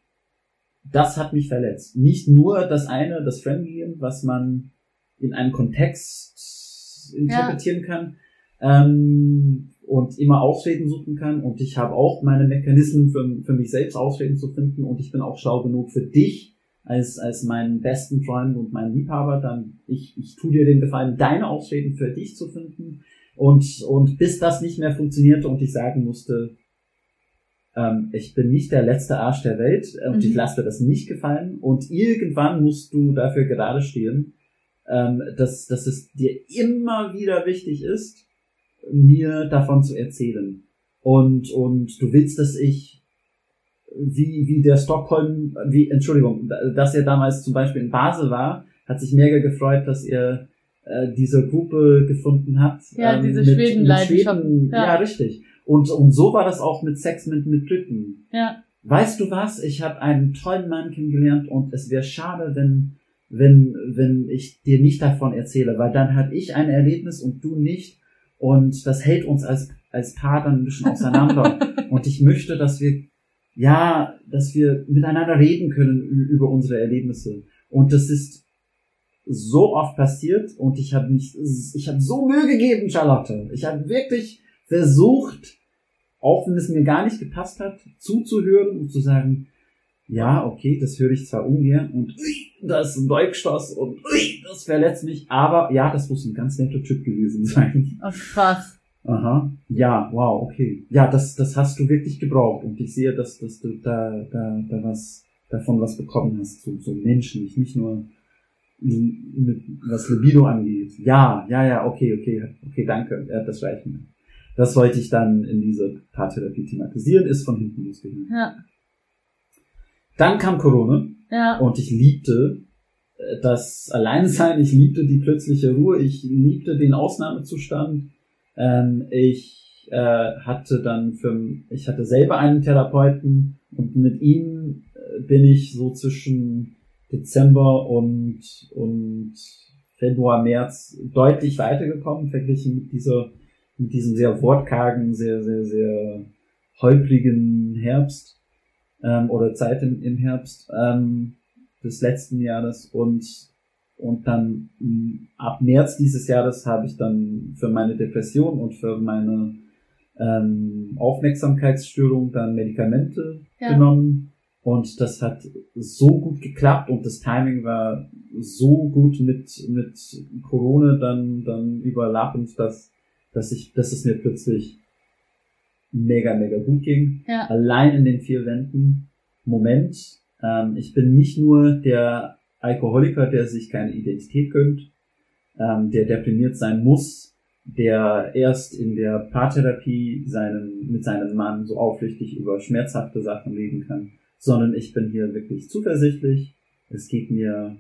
das hat mich verletzt? Nicht nur das eine, das Fremdgehen, was man in einem Kontext interpretieren kann ähm, und immer Ausreden suchen kann. Und ich habe auch meine Mechanismen für, für mich selbst Ausreden zu finden und ich bin auch schlau genug für dich als, als meinen besten Freund und meinen Liebhaber, dann ich, ich tu dir den Gefallen, deine Ausreden für dich zu finden. Und, und bis das nicht mehr funktionierte und ich sagen musste, ähm, ich bin nicht der letzte Arsch der Welt und Mhm. ich lasse mir das nicht gefallen und irgendwann musst du dafür gerade stehen, ähm, dass, dass es dir immer wieder wichtig ist, mir davon zu erzählen. Und, und du willst, dass ich wie, wie der Stockholm, wie, Entschuldigung, dass er damals zum Beispiel in Basel war, hat sich mega gefreut, dass er äh, diese Gruppe gefunden hat. Ja, diese mit, mit Schwedenleidenschaft. Schweden, Ja. ja. richtig. Und, und so war das auch mit Sex mit, mit Dritten. Ja, Weißt du was? Ich habe einen tollen Mann kennengelernt und es wäre schade, wenn, wenn, wenn ich dir nicht davon erzähle, weil dann hatte ich ein Erlebnis und du nicht. Und das hält uns als, als Paar dann ein bisschen auseinander. und ich möchte, dass wir, ja, dass wir miteinander reden können über unsere Erlebnisse. Und das ist so oft passiert und ich habe mich, ich habe so Mühe gegeben, Charlotte. Ich habe wirklich versucht, auch wenn es mir gar nicht gepasst hat, zuzuhören und zu sagen, ja, okay, das höre ich zwar ungern und ui, das ist ein Dolchstoß und ui, das verletzt mich, aber ja, das muss ein ganz netter Typ gewesen sein. oh, krass. Aha, ja, wow, okay. Ja, das, das hast du wirklich gebraucht und ich sehe, dass, dass du da, da, da was, davon was bekommen hast, so, so menschlich, nicht nur mit, was Libido angeht. Ja, ja, ja, okay, okay, okay, danke, ja, das reicht mir. Das wollte ich dann in dieser Paartherapie thematisieren, ist von hinten losgegangen. Ja, Dann kam Corona ja, und ich liebte äh, das Alleinsein, ich liebte die plötzliche Ruhe, ich liebte den Ausnahmezustand. Ähm, ich äh, hatte dann für, ich hatte selber einen Therapeuten und mit ihm äh, bin ich so zwischen Dezember und, und Februar, März deutlich weitergekommen, verglichen mit dieser, mit diesem sehr wortkargen, sehr, sehr, sehr holprigen Herbst ähm, oder Zeit im, im Herbst ähm, des letzten Jahres und und dann ab März dieses Jahres habe ich dann für meine Depression und für meine ähm, Aufmerksamkeitsstörung dann Medikamente Ja. genommen und das hat so gut geklappt und das Timing war so gut mit mit Corona dann dann überlappend, dass dass ich dass es mir plötzlich mega mega gut ging ja, allein in den vier Wänden. Moment, ähm, ich bin nicht nur der Alkoholiker, der sich keine Identität gönnt, ähm, der deprimiert sein muss, der erst in der Paartherapie seinen, mit seinem Mann so aufrichtig über schmerzhafte Sachen reden kann, sondern ich bin hier wirklich zuversichtlich. Es geht mir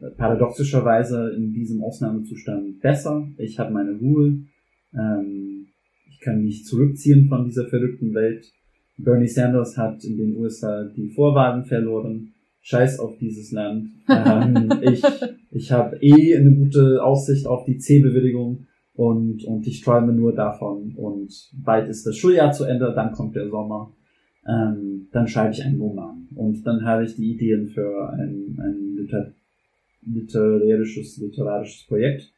äh, paradoxischerweise in diesem Ausnahmezustand besser. Ich habe meine Ruhe. Ähm, ich kann mich zurückziehen von dieser verrückten Welt. Bernie Sanders hat in den USA die Vorwahlen verloren. Scheiß auf dieses Land. Ähm, ich ich habe eh eine gute Aussicht auf die C-Bewilligung und, und ich träume nur davon. Und bald ist das Schuljahr zu Ende, dann kommt der Sommer. Ähm, dann schreibe ich einen Roman. Und dann habe ich die Ideen für ein, ein liter literarisches, literarisches Projekt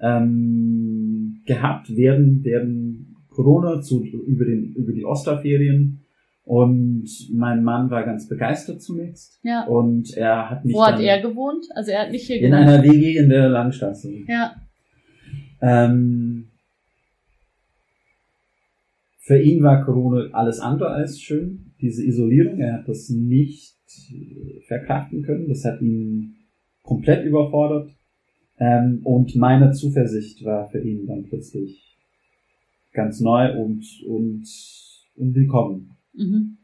ähm, gehabt, während, während Corona zu, über, den, über die Osterferien. Und mein Mann war ganz begeistert zunächst. Ja. Und er hat mich Wo hat er gewohnt? Also er hat nicht hier in gewohnt. einer WG in der Langstraße. ja. Ähm, für ihn war Corona alles andere als schön. Diese Isolierung, er hat das nicht äh, verkraften können. Das hat ihn komplett überfordert. Ähm, und meine Zuversicht war für ihn dann plötzlich ganz neu und, und, und willkommen. Mhm.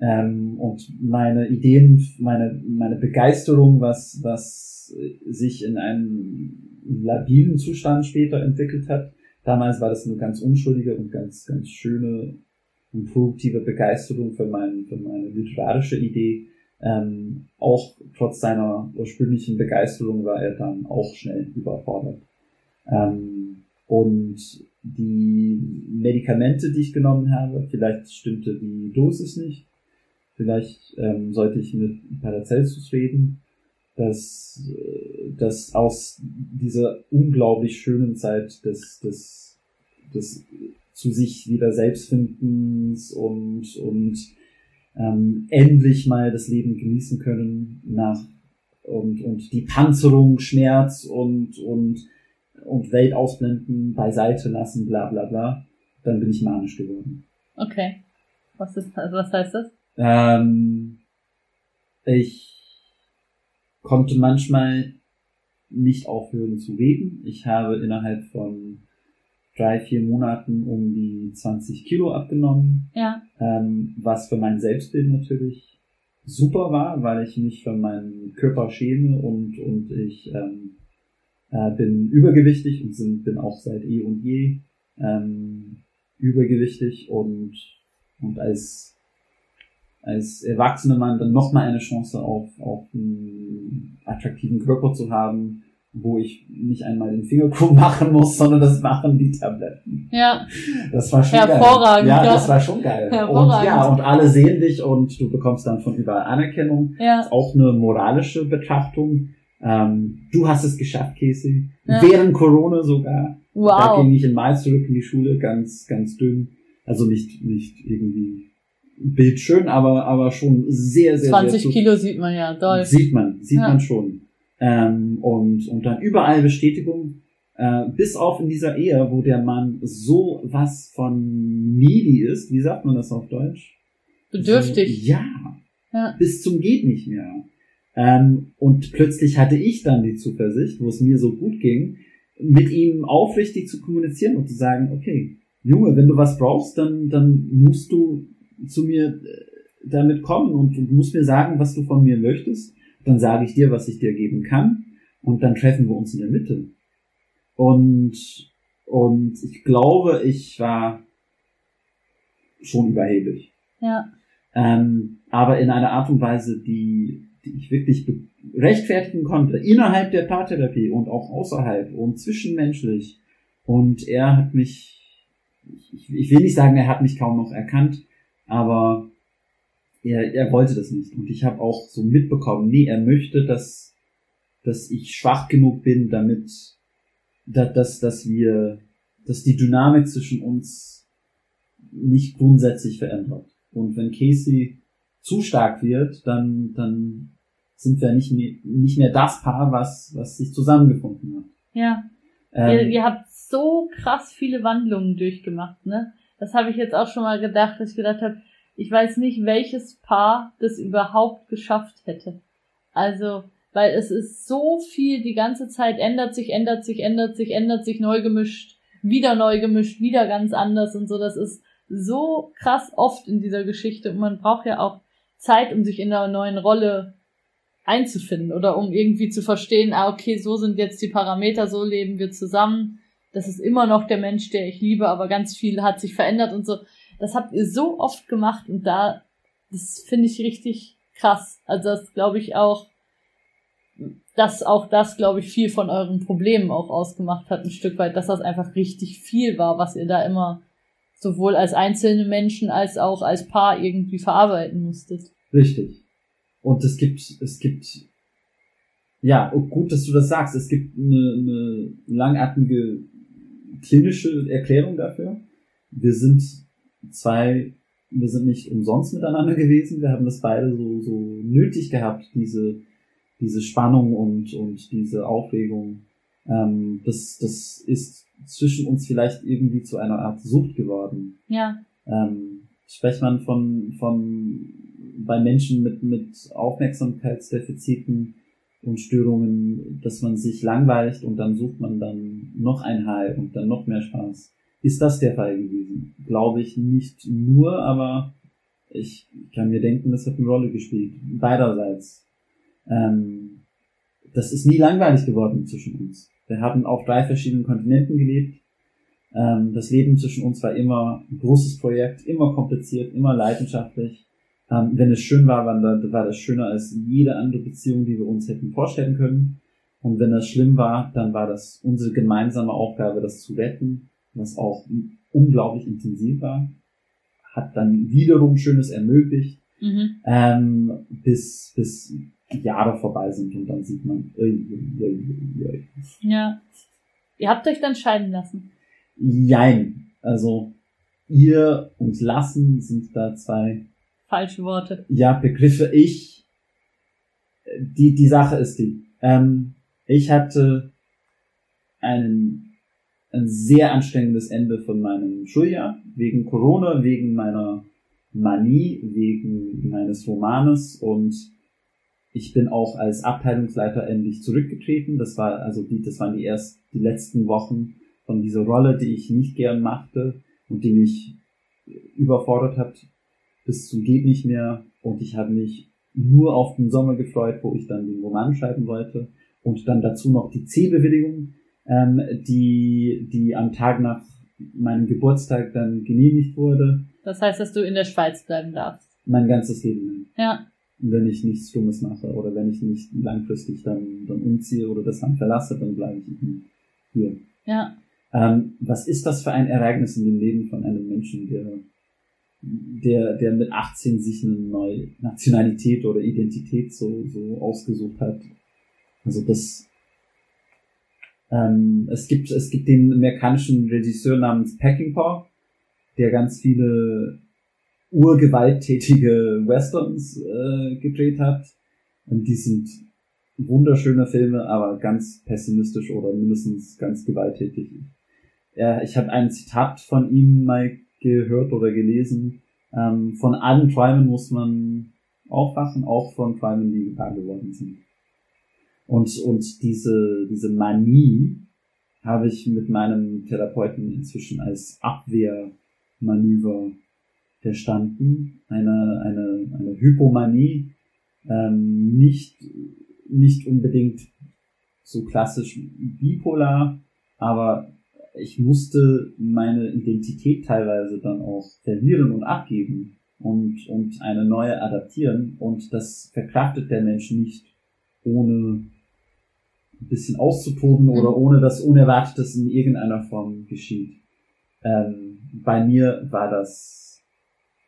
Ähm, und meine Ideen, meine, meine Begeisterung, was, was sich in einem labilen Zustand später entwickelt hat. Damals war das eine ganz unschuldige und ganz, ganz schöne und produktive Begeisterung für, mein, für meine literarische Idee. Ähm, auch trotz seiner ursprünglichen Begeisterung war er dann auch schnell überfordert. Ähm, und die Medikamente, die ich genommen habe, vielleicht stimmte die Dosis nicht. Vielleicht ähm, sollte ich mit Paracelsus reden, dass, dass aus dieser unglaublich schönen Zeit des, des, des zu sich wieder Selbstfindens und, und ähm, endlich mal das Leben genießen können nach und, und die Panzerung, Schmerz und, und, und Welt ausblenden, beiseite lassen, bla bla bla, dann bin ich manisch geworden. Okay. Was ist, also was heißt das? Ähm, ich konnte manchmal nicht aufhören zu reden. Ich habe innerhalb von drei, vier Monaten um die 20 Kilo abgenommen, Ja. ähm, was für mein Selbstbild natürlich super war, weil ich mich für meinen Körper schäme und, und ich ähm, äh, bin übergewichtig und sind, bin auch seit eh und je ähm, übergewichtig und, und als als erwachsener Mann dann nochmal eine Chance auf, auf einen attraktiven Körper zu haben, wo ich nicht einmal den Finger krumm machen muss, sondern das machen die Tabletten. Ja. Das war schon Hervorragend, geil. Ja, ja. das war schon geil. Und Hervorragend. ja, und alle sehen dich und du bekommst dann von überall Anerkennung. Ja. Ist auch eine moralische Betrachtung. Ähm, du hast es geschafft, Casey. Ja. Während Corona sogar. Da Wow. ging ich in Mai zurück in die Schule, ganz, ganz dünn. Also nicht, nicht irgendwie bildschön, aber, aber schon sehr, sehr, 20 sehr Kilo sieht man ja, doll. Sieht man, sieht Ja. man schon. Ähm, und, und dann überall Bestätigung, äh, bis auf in dieser Ehe, wo der Mann so was von needy ist, wie sagt man das auf Deutsch? Bedürftig. So, ja, Ja. bis zum geht nicht mehr. Ähm, und plötzlich hatte ich dann die Zuversicht, wo es mir so gut ging, mit ihm aufrichtig zu kommunizieren und zu sagen, okay, Junge, wenn du was brauchst, dann, dann musst du zu mir äh, damit kommen und du musst mir sagen, was du von mir möchtest. Dann sage ich dir, was ich dir geben kann und dann treffen wir uns in der Mitte. Und, und ich glaube, ich war schon überheblich Ja. ähm, aber in einer Art und Weise, die, die ich wirklich rechtfertigen konnte, innerhalb der Paartherapie und auch außerhalb und zwischenmenschlich. Und er hat mich, ich, ich will nicht sagen, er hat mich kaum noch erkannt, aber er, er wollte das nicht. Und ich habe auch so mitbekommen, nee, er möchte, dass, dass ich schwach genug bin, damit, dass, dass, wir, dass die Dynamik zwischen uns nicht grundsätzlich verändert. Und wenn Casey zu stark wird, dann, dann sind wir nicht mehr, nicht mehr das Paar, was, was sich zusammengefunden hat. Ja. Ähm, Ihr, ihr habt so krass viele Wandlungen durchgemacht, ne? Das habe ich jetzt auch schon mal gedacht, dass ich gedacht habe, ich weiß nicht, welches Paar das überhaupt geschafft hätte. Also, weil es ist so viel, die ganze Zeit ändert sich, ändert sich, ändert sich, ändert sich, neu gemischt, wieder neu gemischt, wieder ganz anders und so. Das ist so krass oft in dieser Geschichte und man braucht ja auch Zeit, um sich in einer neuen Rolle einzufinden oder um irgendwie zu verstehen, ah, okay, so sind jetzt die Parameter, so leben wir zusammen. Das ist immer noch der Mensch, der ich liebe, aber ganz viel hat sich verändert und so. Das habt ihr so oft gemacht und da, das finde ich richtig krass. Also das glaube ich auch, dass auch das, glaube ich, viel von euren Problemen auch ausgemacht hat, ein Stück weit, dass das einfach richtig viel war, was ihr da immer sowohl als einzelne Menschen als auch als Paar irgendwie verarbeiten musstet. Richtig. Und es gibt, es gibt, ja, oh, gut, dass du das sagst. Es gibt eine, eine langatmige klinische Erklärung dafür. Wir sind zwei wir sind nicht umsonst miteinander gewesen. Wir haben das beide so, so nötig gehabt, diese, diese Spannung und, und diese Aufregung. Ähm, das, das ist zwischen uns vielleicht irgendwie zu einer Art Sucht geworden. Ja. Ähm, spricht man von, von bei Menschen mit, mit Aufmerksamkeitsdefiziten und Störungen, dass man sich langweilt und dann sucht man dann noch ein High und dann noch mehr Spaß. Ist das der Fall gewesen? Glaube ich nicht nur, aber ich kann mir denken, das hat eine Rolle gespielt. Beiderseits. Ähm, das ist nie langweilig geworden zwischen uns. Wir haben auf drei verschiedenen Kontinenten gelebt. Ähm, das Leben zwischen uns war immer ein großes Projekt, immer kompliziert, immer leidenschaftlich. Ähm, wenn es schön war, war, war das schöner als jede andere Beziehung, die wir uns hätten vorstellen können. Und wenn das schlimm war, dann war das unsere gemeinsame Aufgabe, das zu retten, was auch unglaublich intensiv war. Hat dann wiederum Schönes ermöglicht, Mhm. ähm, bis, bis Jahre vorbei sind und dann sieht man, äh, äh, äh, äh, Ja. Ihr habt euch dann scheiden lassen. jein. Also ihr und lassen sind da zwei Falsche Worte. ja, Begriffe. Ich, die, die Sache ist die, ähm, ich hatte einen, ein sehr anstrengendes Ende von meinem Schuljahr, wegen Corona, wegen meiner Manie, wegen meines Romanes und ich bin auch als Abteilungsleiter endlich zurückgetreten. Das war also die, das waren die erst die letzten Wochen von dieser Rolle, die ich nicht gern machte und die mich überfordert hat bis zum geht nicht mehr und ich habe mich nur auf den Sommer gefreut, wo ich dann den Roman schreiben wollte und dann dazu noch die C-Bewilligung, ähm, die die am Tag nach meinem Geburtstag dann genehmigt wurde, Das heißt, dass du in der Schweiz bleiben darfst. mein ganzes Leben lang. Ja. Wenn ich nichts Dummes mache oder wenn ich nicht langfristig dann, dann umziehe oder das Land verlasse, dann bleibe ich hier. Ja. Ähm, was ist das für ein Ereignis in dem Leben von einem Menschen, der, der, der mit 18 sich eine neue Nationalität oder Identität so, so ausgesucht hat? Also das, ähm, es gibt, es gibt den amerikanischen Regisseur namens Peckinpah, der ganz viele urgewalttätige Westerns äh, gedreht hat. Und die sind wunderschöne Filme, aber ganz pessimistisch oder mindestens ganz gewalttätig. Ja, ich habe ein Zitat von ihm mal gehört oder gelesen. Ähm, von allen Träumen muss man aufwachen, auch von Träumen, die wahr geworden sind. Und, und diese, diese Manie habe ich mit meinem Therapeuten inzwischen als Abwehrmanöver verstanden. Eine, eine, eine Hypomanie, ähm, nicht, nicht unbedingt so klassisch bipolar, aber ich musste meine Identität teilweise dann auch verlieren und abgeben und, und eine neue adaptieren und das verkraftet der Mensch nicht ohne ein bisschen auszutoben Mhm. oder ohne dass Unerwartetes in irgendeiner Form geschieht. Ähm, bei mir war das,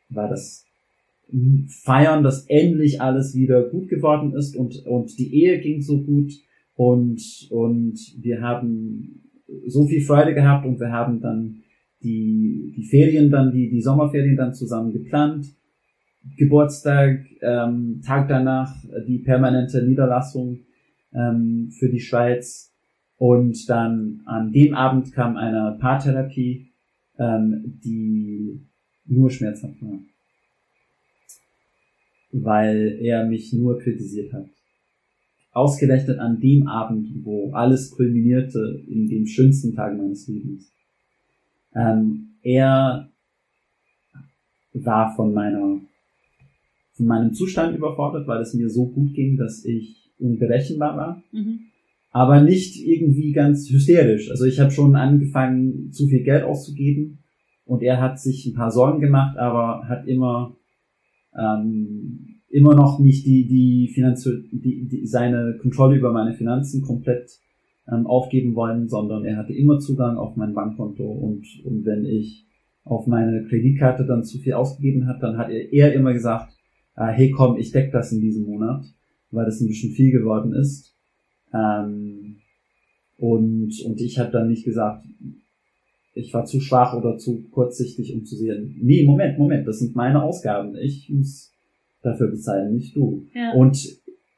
war das Feiern, dass endlich alles wieder gut geworden ist und, und die Ehe ging so gut und, und wir haben so viel Freude gehabt und wir haben dann die, die Ferien dann, die, die Sommerferien dann zusammen geplant. Geburtstag, ähm, Tag danach äh, die permanente Niederlassung ähm, für die Schweiz und dann an dem Abend kam eine Paartherapie, ähm, die nur schmerzhaft war, weil er mich nur kritisiert hat. Ausgerechnet an dem Abend, wo alles kulminierte in den schönsten Tagen meines Lebens. Ähm, er war von meiner von meinem Zustand überfordert, weil es mir so gut ging, dass ich unberechenbar war, Mhm. aber nicht irgendwie ganz hysterisch. Also ich habe schon angefangen, zu viel Geld auszugeben und er hat sich ein paar Sorgen gemacht, aber hat immer ähm, immer noch nicht die die Finanzio die, die seine Kontrolle über meine Finanzen komplett ähm, aufgeben wollen, sondern er hatte immer Zugang auf mein Bankkonto und und wenn ich auf meine Kreditkarte dann zu viel ausgegeben hat, dann hat er, er immer gesagt, ah, hey komm, ich deck das in diesem Monat, weil das ein bisschen viel geworden ist. Ähm, und, und ich habe dann nicht gesagt, ich war zu schwach oder zu kurzsichtig, um zu sehen, nee, Moment, Moment, das sind meine Ausgaben. Ich muss dafür bezahlen, nicht du. Ja. Und,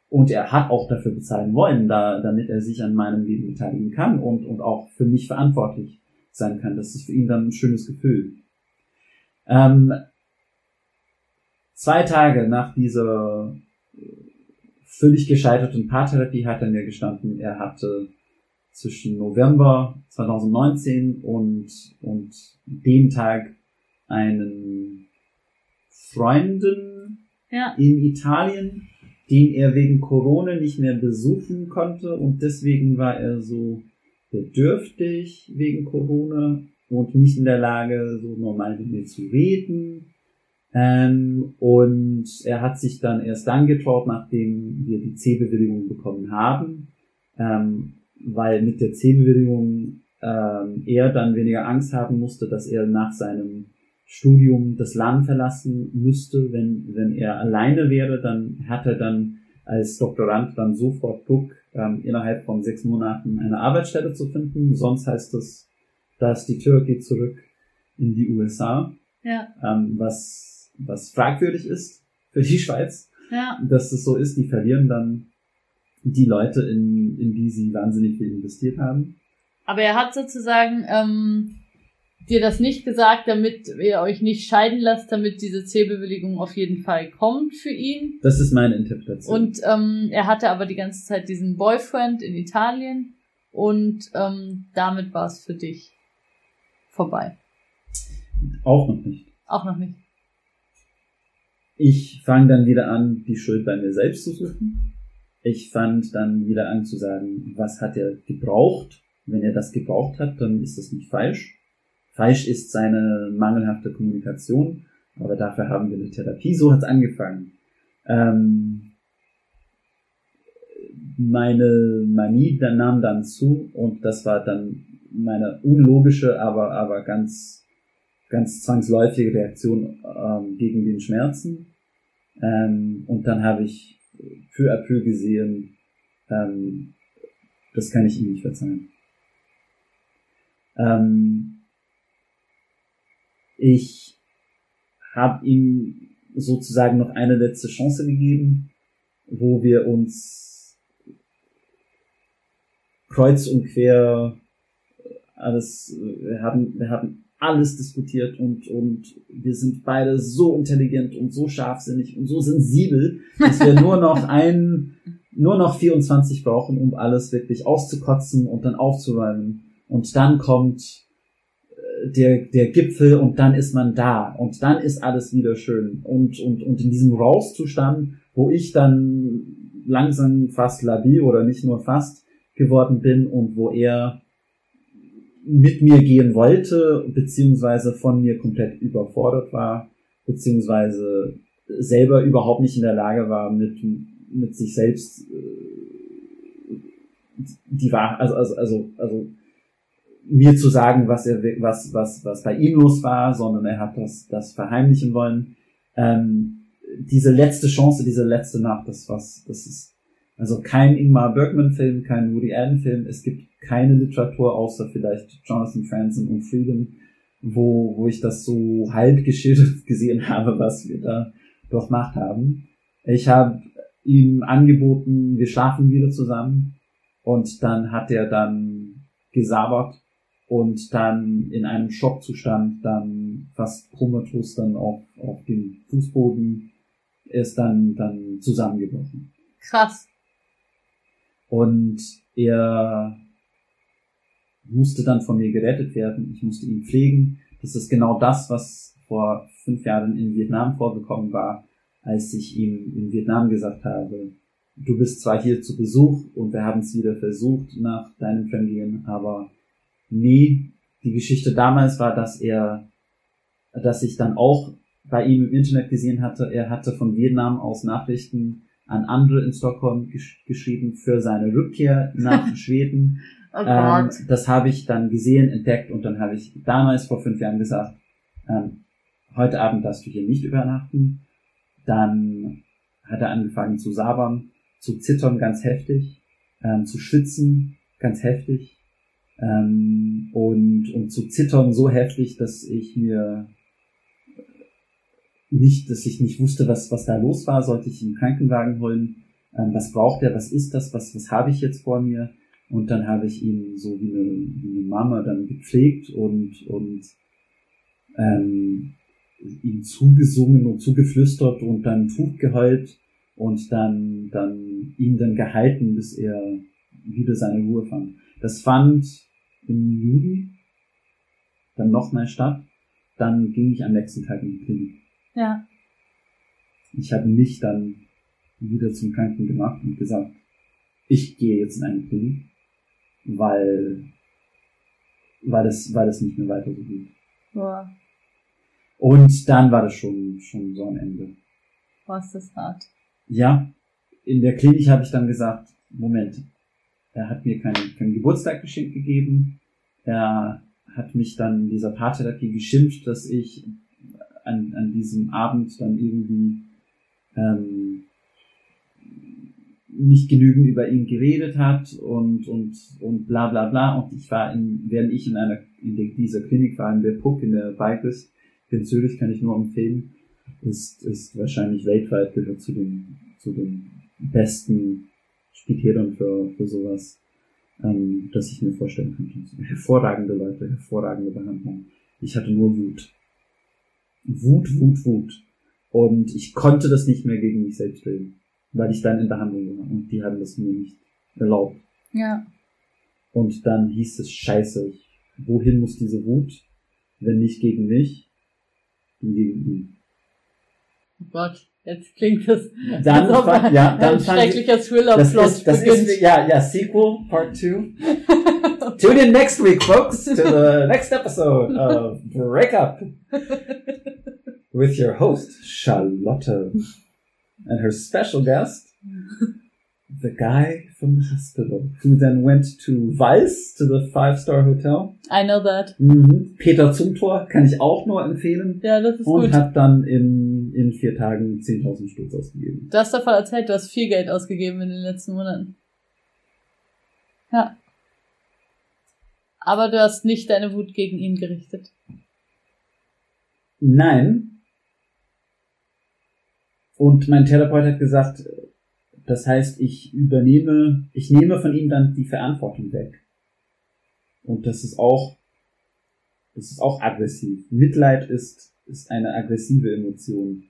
und er hat auch dafür bezahlen wollen, da, damit er sich an meinem Leben beteiligen kann und, und auch für mich verantwortlich sein kann. Das ist für ihn dann ein schönes Gefühl. Ähm, zwei Tage nach dieser völlig gescheiterten Paartherapie hat er mir gestanden, er hatte zwischen November 2019 und, und dem Tag einen Freunden Ja. in Italien, den er wegen Corona nicht mehr besuchen konnte und deswegen war er so bedürftig wegen Corona und nicht in der Lage, so normal mit mir zu reden. Ähm, und er hat sich dann erst dann getraut, nachdem wir die C-Bewilligung bekommen haben, ähm, weil mit der C-Bewilligung ähm, er dann weniger Angst haben musste, dass er nach seinem Studium das Land verlassen müsste. Wenn, wenn er alleine wäre, dann hat er dann als Doktorand dann sofort Druck, ähm, innerhalb von sechs Monaten eine Arbeitsstelle zu finden. Sonst heißt das, dass die Tür geht zurück in die USA, Ja. ähm, was, was fragwürdig ist für die Schweiz, Ja. dass es so ist, die verlieren dann die Leute, in, in die sie wahnsinnig viel investiert haben. Aber er hat sozusagen ähm, dir das nicht gesagt, damit ihr euch nicht scheiden lasst, damit diese C-Bewilligung auf jeden Fall kommt für ihn. Das ist meine Interpretation. Und ähm, er hatte aber die ganze Zeit diesen Boyfriend in Italien und ähm, damit war es für dich vorbei. auch noch nicht. Auch noch nicht. Ich fange dann wieder an, die Schuld bei mir selbst zu suchen. Ich fand dann wieder an zu sagen, was hat er gebraucht? Wenn er das gebraucht hat, dann ist das nicht falsch. Falsch ist seine mangelhafte Kommunikation, aber dafür haben wir eine Therapie. So hat's angefangen. Ähm, meine Manie dann nahm dann zu und das war dann meine unlogische, aber aber ganz ganz zwangsläufige Reaktion ähm, gegen den Schmerzen. Ähm, und dann habe ich peu à peu gesehen, ähm, das kann ich ihm nicht verzeihen. Ähm, ich habe ihm sozusagen noch eine letzte Chance gegeben, wo wir uns kreuz und quer alles, wir haben, wir haben alles diskutiert und, und wir sind beide so intelligent und so scharfsinnig und so sensibel, dass wir nur noch ein, nur noch 24 brauchen, um alles wirklich auszukotzen und dann aufzuräumen. Und dann kommt äh, der, der Gipfel und dann ist man da und dann ist alles wieder schön. Und, und, und in diesem Rauszustand, wo ich dann langsam fast labil oder nicht nur fast geworden bin und wo er mit mir gehen wollte, beziehungsweise von mir komplett überfordert war, beziehungsweise selber überhaupt nicht in der Lage war, mit, mit sich selbst äh, die Wahrheit, also, also, also, also mir zu sagen, was er, was, was, was bei ihm los war, sondern er hat das, das verheimlichen wollen. Ähm, diese letzte Chance, diese letzte Nacht, das was, das ist also kein Ingmar Bergman-Film, kein Woody Allen-Film. Es gibt keine Literatur außer vielleicht Jonathan Franzen und Freedom, wo, wo ich das so halb geschildert gesehen habe, was wir da durchmacht haben. Ich habe ihm angeboten, wir schlafen wieder zusammen und dann hat er dann gesabert und dann in einem Schockzustand dann fast komatos dann auf, auf dem Fußboden ist dann, dann zusammengebrochen. Krass. Und er musste dann von mir gerettet werden. Ich musste ihn pflegen. Das ist genau das, was vor fünf Jahren in Vietnam vorgekommen war, als ich ihm in Vietnam gesagt habe, du bist zwar hier zu Besuch und wir haben es wieder versucht nach deinem Fremdgehen, aber nee, die Geschichte damals war, dass er, dass ich dann auch bei ihm im Internet gesehen hatte, er hatte von Vietnam aus Nachrichten an andere in Stockholm gesch geschrieben für seine Rückkehr nach Schweden. Oh Ähm, das habe ich dann gesehen, entdeckt und dann habe ich damals vor fünf Jahren gesagt, ähm, heute Abend darfst du hier nicht übernachten. Dann hat er angefangen zu sabern, zu zittern ganz heftig, ähm, zu schwitzen ganz heftig. Ähm, und, und zu zittern so heftig, dass ich mir nicht, dass ich nicht wusste, was, was da los war, sollte ich einen Krankenwagen holen. Ähm, was braucht er, was ist das, was, was habe ich jetzt vor mir? Und dann habe ich ihn so wie eine, wie eine Mama dann gepflegt und, und ähm, ihm zugesungen und zugeflüstert und dann Tuch geheult und dann, dann ihn dann gehalten, bis er wieder seine Ruhe fand. Das fand im Juli dann nochmal statt. Dann ging ich am nächsten Tag in die Klinik. Ja. Ich habe mich dann wieder zum Kranken gemacht und gesagt, ich gehe jetzt in eine Klinik, weil, weil das, weil das nicht mehr weiter so geht. Boah, Und dann war das schon, schon so am Ende. ist das hart. Ja, in der Klinik habe ich dann gesagt, Moment, er hat mir kein, kein Geburtstag geschenkt gegeben. Er hat mich dann in dieser Paartherapie geschimpft, dass ich an, an diesem Abend dann irgendwie ähm, nicht genügend über ihn geredet hat und, und, und bla bla bla. Und ich war in, während ich in einer, in dieser Klinik war, in der Puck, in der Bikes, in Zürich kann ich nur empfehlen, ist, ist wahrscheinlich weltweit gehört zu den, zu den besten Spitälern für, für sowas, ähm, das ich mir vorstellen könnte. Hervorragende Leute, hervorragende Behandlung. Ich hatte nur Wut. Wut, Wut, Wut. Und ich konnte das nicht mehr gegen mich selbst reden, weil ich dann in Behandlung war und die haben das mir nicht erlaubt. Ja. Und dann hieß es, scheiße, ich, wohin muss diese Wut, wenn nicht gegen mich, dann gegen ihn. Oh Gott, jetzt klingt das, Dann, als ob ja, dann ein schrecklicher das Thriller-Plot ist, das ist, ja, ja, Sequel, Part 2. Tune in next week, folks, to the next episode of Breakup with your host, Charlotte, and her special guest, the guy from the hospital, who then went to Weiss, to the five-star hotel. I know that. Mhm. Peter Zumthor kann ich auch nur empfehlen. Ja, das ist Und gut. hat dann in, in vier Tagen 10.000 Stutz ausgegeben. Du hast davon erzählt, du hast viel Geld ausgegeben in den letzten Monaten. Ja. Aber du hast nicht deine Wut gegen ihn gerichtet. Nein. Und mein Therapeut hat gesagt, das heißt, ich übernehme, ich nehme von ihm dann die Verantwortung weg. Und das ist auch, das ist auch aggressiv. Mitleid ist, ist eine aggressive Emotion.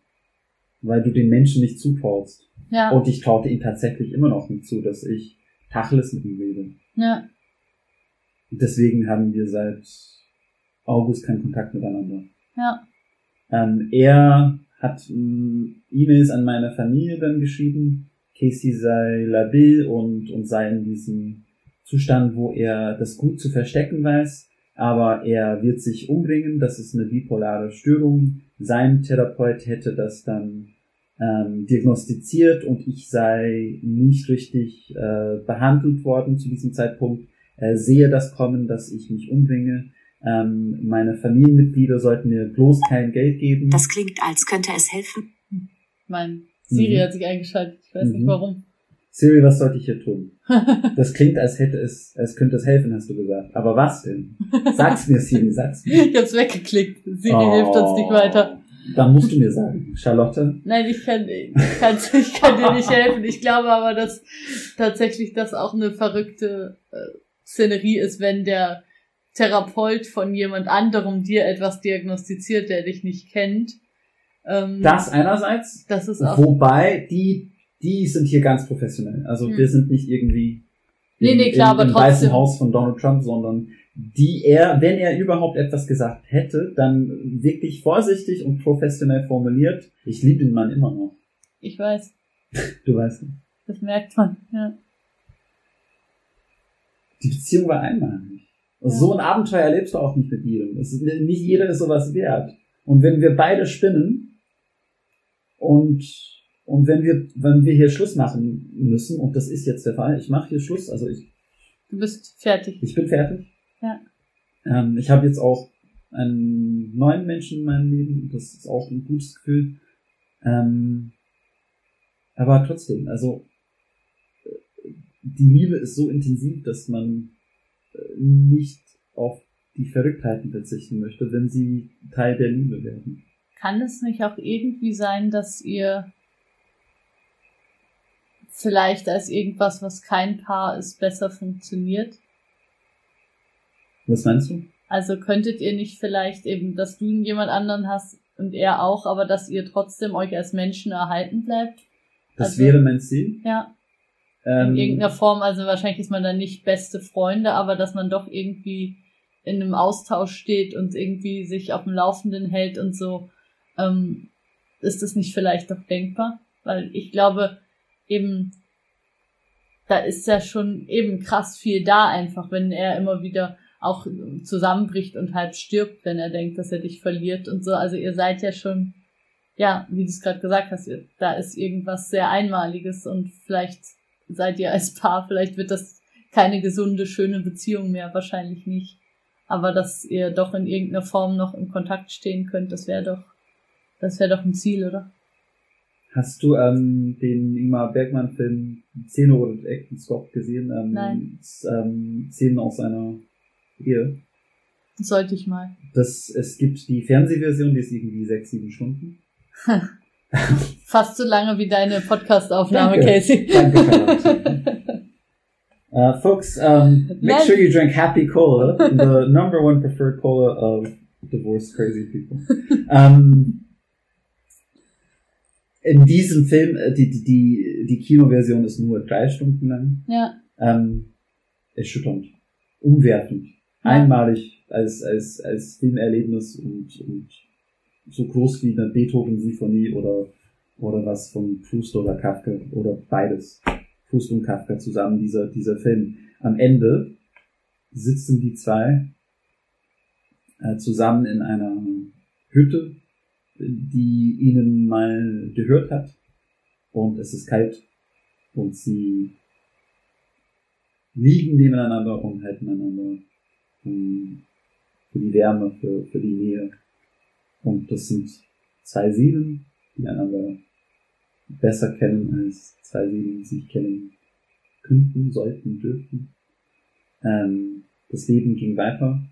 Weil du den Menschen nicht zutraust. Ja. Und ich traute ihm tatsächlich immer noch nicht zu, dass ich Tacheles mit ihm rede. ja. Deswegen haben wir seit August keinen Kontakt miteinander. Ja. Ähm, er hat ähm, E-Mails an meine Familie dann geschrieben, Casey sei labil und, und sei in diesem Zustand, wo er das gut zu verstecken weiß, aber er wird sich umbringen, das ist eine bipolare Störung. Sein Therapeut hätte das dann ähm, diagnostiziert und ich sei nicht richtig äh, behandelt worden zu diesem Zeitpunkt. Er sehe das kommen, dass ich mich umbringe. Ähm, meine Familienmitglieder sollten mir bloß kein Geld geben. Das klingt, als könnte es helfen. Mein Siri Mhm. hat sich eingeschaltet. Ich weiß nicht Mhm. warum. Siri, was sollte ich hier tun? Das klingt, als hätte es, als könnte es helfen, hast du gesagt. Aber was denn? Sag's mir, Siri, sag's mir. ich hab's weggeklickt. Siri hilft uns nicht weiter. Dann musst du mir sagen, Charlotte. Nein, ich kann, ich kann, ich kann dir nicht helfen. Ich glaube aber, dass tatsächlich das auch eine verrückte äh, Szenerie ist, wenn der Therapeut von jemand anderem dir etwas diagnostiziert, der dich nicht kennt. Ähm, Das einerseits, das ist auch. wobei die, die sind hier ganz professionell. Also Hm. wir sind nicht irgendwie Nee, im, nee, klar, im, aber im Weißen trotzdem. Haus von Donald Trump, sondern die er, wenn er überhaupt etwas gesagt hätte, dann wirklich vorsichtig und professionell formuliert. Ich liebe den Mann immer noch. Ich weiß, Du weißt. das merkt man. Ja. Die Beziehung war einmalig. Also So ein Abenteuer erlebst du auch nicht mit jedem. Ist, nicht jeder ist sowas wert. Und wenn wir beide spinnen und, und wenn wir, wenn wir hier Schluss machen müssen, und das ist jetzt der Fall, ich mache hier Schluss, also ich, Du bist fertig. ich bin fertig. Ja. Ähm, ich habe jetzt auch einen neuen Menschen in meinem Leben, das ist auch ein gutes Gefühl. Ähm, aber trotzdem, also die Liebe ist so intensiv, dass man äh, nicht auf die Verrücktheiten verzichten möchte, wenn sie Teil der Liebe werden. Kann es nicht auch irgendwie sein, dass ihr vielleicht als irgendwas, was kein Paar ist, besser funktioniert? Was meinst du? Also könntet ihr nicht vielleicht eben, dass du jemand anderen hast und er auch, aber dass ihr trotzdem euch als Menschen erhalten bleibt? Das Also- wäre mein Ziel. Ja, Ähm, in irgendeiner Form. Also wahrscheinlich ist man dann nicht beste Freunde, aber dass man doch irgendwie in einem Austausch steht und irgendwie sich auf dem Laufenden hält und so, ähm, ist das nicht vielleicht doch denkbar? Weil ich glaube, eben, da ist ja schon eben krass viel da einfach, wenn er immer wieder auch zusammenbricht und halb stirbt, wenn er denkt, dass er dich verliert und so. Also ihr seid ja schon, ja, wie du es gerade gesagt hast, da ist irgendwas sehr Einmaliges und vielleicht seid ihr als Paar, vielleicht wird das keine gesunde, schöne Beziehung mehr, wahrscheinlich nicht. Aber dass ihr doch in irgendeiner Form noch in Kontakt stehen könnt, das wäre doch, das wäre doch ein Ziel, oder? Hast du ähm, den Ingmar Bergmann-Film Szene oder Echten Scott gesehen? Ähm, Nein. Ähm, Szenen aus seiner Ehe. Sollte ich mal. Das, es gibt die Fernsehversion, die ist irgendwie sechs, sieben Stunden. Fast so lange wie deine Podcast-Aufnahme, Danke. Casey. Danke. Uh, folks, um, make sure you drink Happy Cola, the number one preferred cola of divorced crazy people. Um, in diesem Film, äh, die, die, die, die Kinoversion ist nur drei Stunden lang. ja, Ähm, erschütternd, umwerfend, Ja. einmalig als, als, als Filmerlebnis und, und so groß wie eine Beethoven-Sinfonie oder, oder was von Proust oder Kafka oder beides. Proust und Kafka zusammen, dieser, dieser Film. Am Ende sitzen die zwei äh, zusammen in einer Hütte, die ihnen mal gehört hat. Und es ist kalt und sie liegen nebeneinander und halten einander für die Wärme, für, für die Nähe. Und das sind zwei Seelen, die einander besser kennen als zwei Seelen, die sich kennen könnten, sollten, dürften. Ähm, das Leben ging weiter,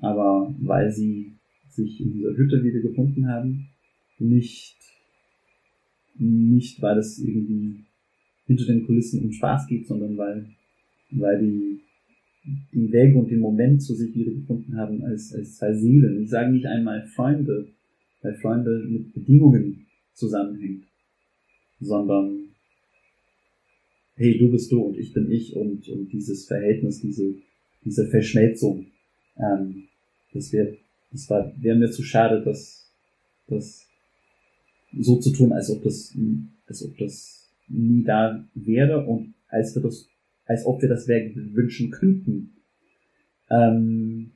aber weil sie sich in dieser Hütte wieder gefunden haben, nicht, nicht weil es irgendwie hinter den Kulissen um Spaß geht, sondern weil, weil die den Weg und den Moment zu sich wieder gefunden haben als, als zwei Seelen. Ich sage nicht einmal Freunde, weil Freunde mit Bedingungen zusammenhängt, sondern hey, du bist du und ich bin ich und, und dieses Verhältnis, diese, diese Verschmelzung, ähm, das wäre das war, wäre mir zu schade, das, das so zu tun, als ob das, als ob das nie da wäre und als wir das, als ob wir das wünschen könnten. Ähm,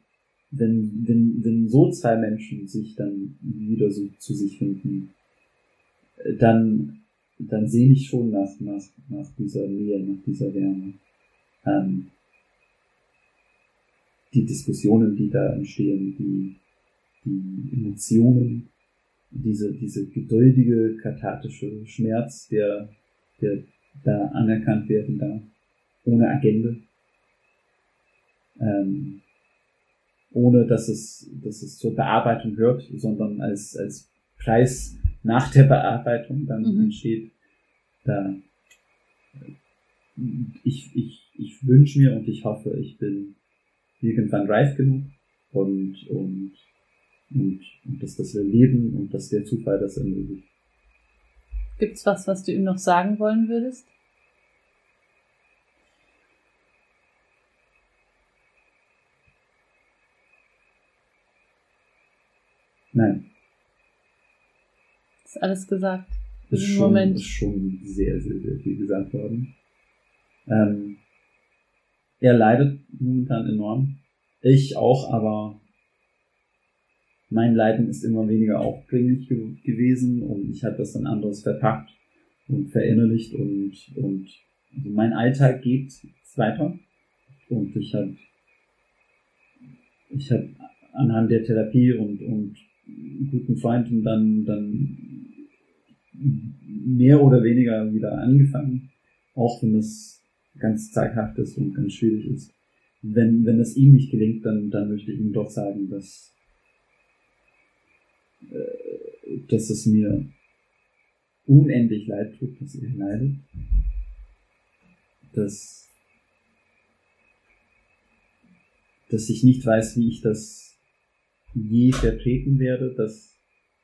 wenn, wenn, wenn so zwei Menschen sich dann wieder so zu sich finden, äh, dann, dann sehe ich schon nach, nach, nach dieser Nähe, nach dieser Wärme. Ähm, die Diskussionen, die da entstehen, die, die Emotionen, diese, diese geduldige, kathartische Schmerz, der, der da anerkannt werden darf, ohne Agenda, ähm, ohne dass es, dass es zur Bearbeitung hört, sondern als, als Preis nach der Bearbeitung dann Mhm. entsteht, da ich, ich, ich wünsche mir und ich hoffe, ich bin irgendwann reif genug und, und, und, und dass das wir leben und dass der Zufall das ermöglicht. Gibt's was, was du ihm noch sagen wollen würdest? Nein, Ist alles gesagt. Ist schon, Moment. ist schon sehr, sehr, sehr viel gesagt worden. Ähm, er leidet momentan enorm. Ich auch, aber mein Leiden ist immer weniger aufdringlich ge gewesen und ich habe das dann anderes verpackt und verinnerlicht und, und also mein Alltag geht weiter und ich habe ich habe anhand der Therapie und, und guten Freunden dann, dann mehr oder weniger wieder angefangen, auch wenn das ganz zaghaft ist und ganz schwierig ist. wenn, wenn es ihm nicht gelingt, dann, dann möchte ich ihm doch sagen, dass, dass es mir unendlich leid tut, dass ihr leidet. Dass, dass ich nicht weiß, wie ich das je vertreten werde, dass,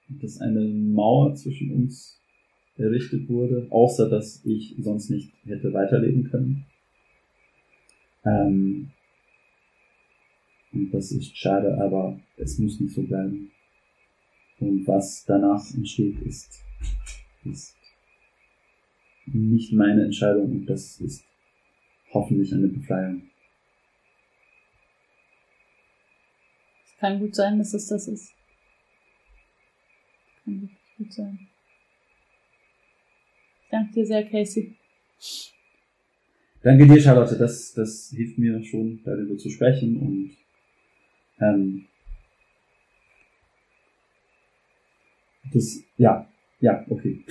dass eine Mauer zwischen uns errichtet wurde, außer dass ich sonst nicht hätte weiterleben können. Ähm, und das ist schade, aber es muss nicht so bleiben. Und was danach entsteht, ist, ist nicht meine Entscheidung und das ist hoffentlich eine Befreiung. Es kann gut sein, dass es das ist. Kann wirklich gut sein. Danke dir sehr, Casey. Danke dir, Charlotte. Das, das hilft mir schon, darüber zu sprechen und ähm, das, ja, ja, okay.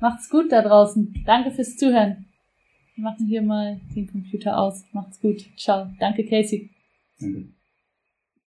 Macht's gut da draußen. Danke fürs Zuhören. Wir machen hier mal den Computer aus. Macht's gut. Ciao. Danke, Casey. Danke.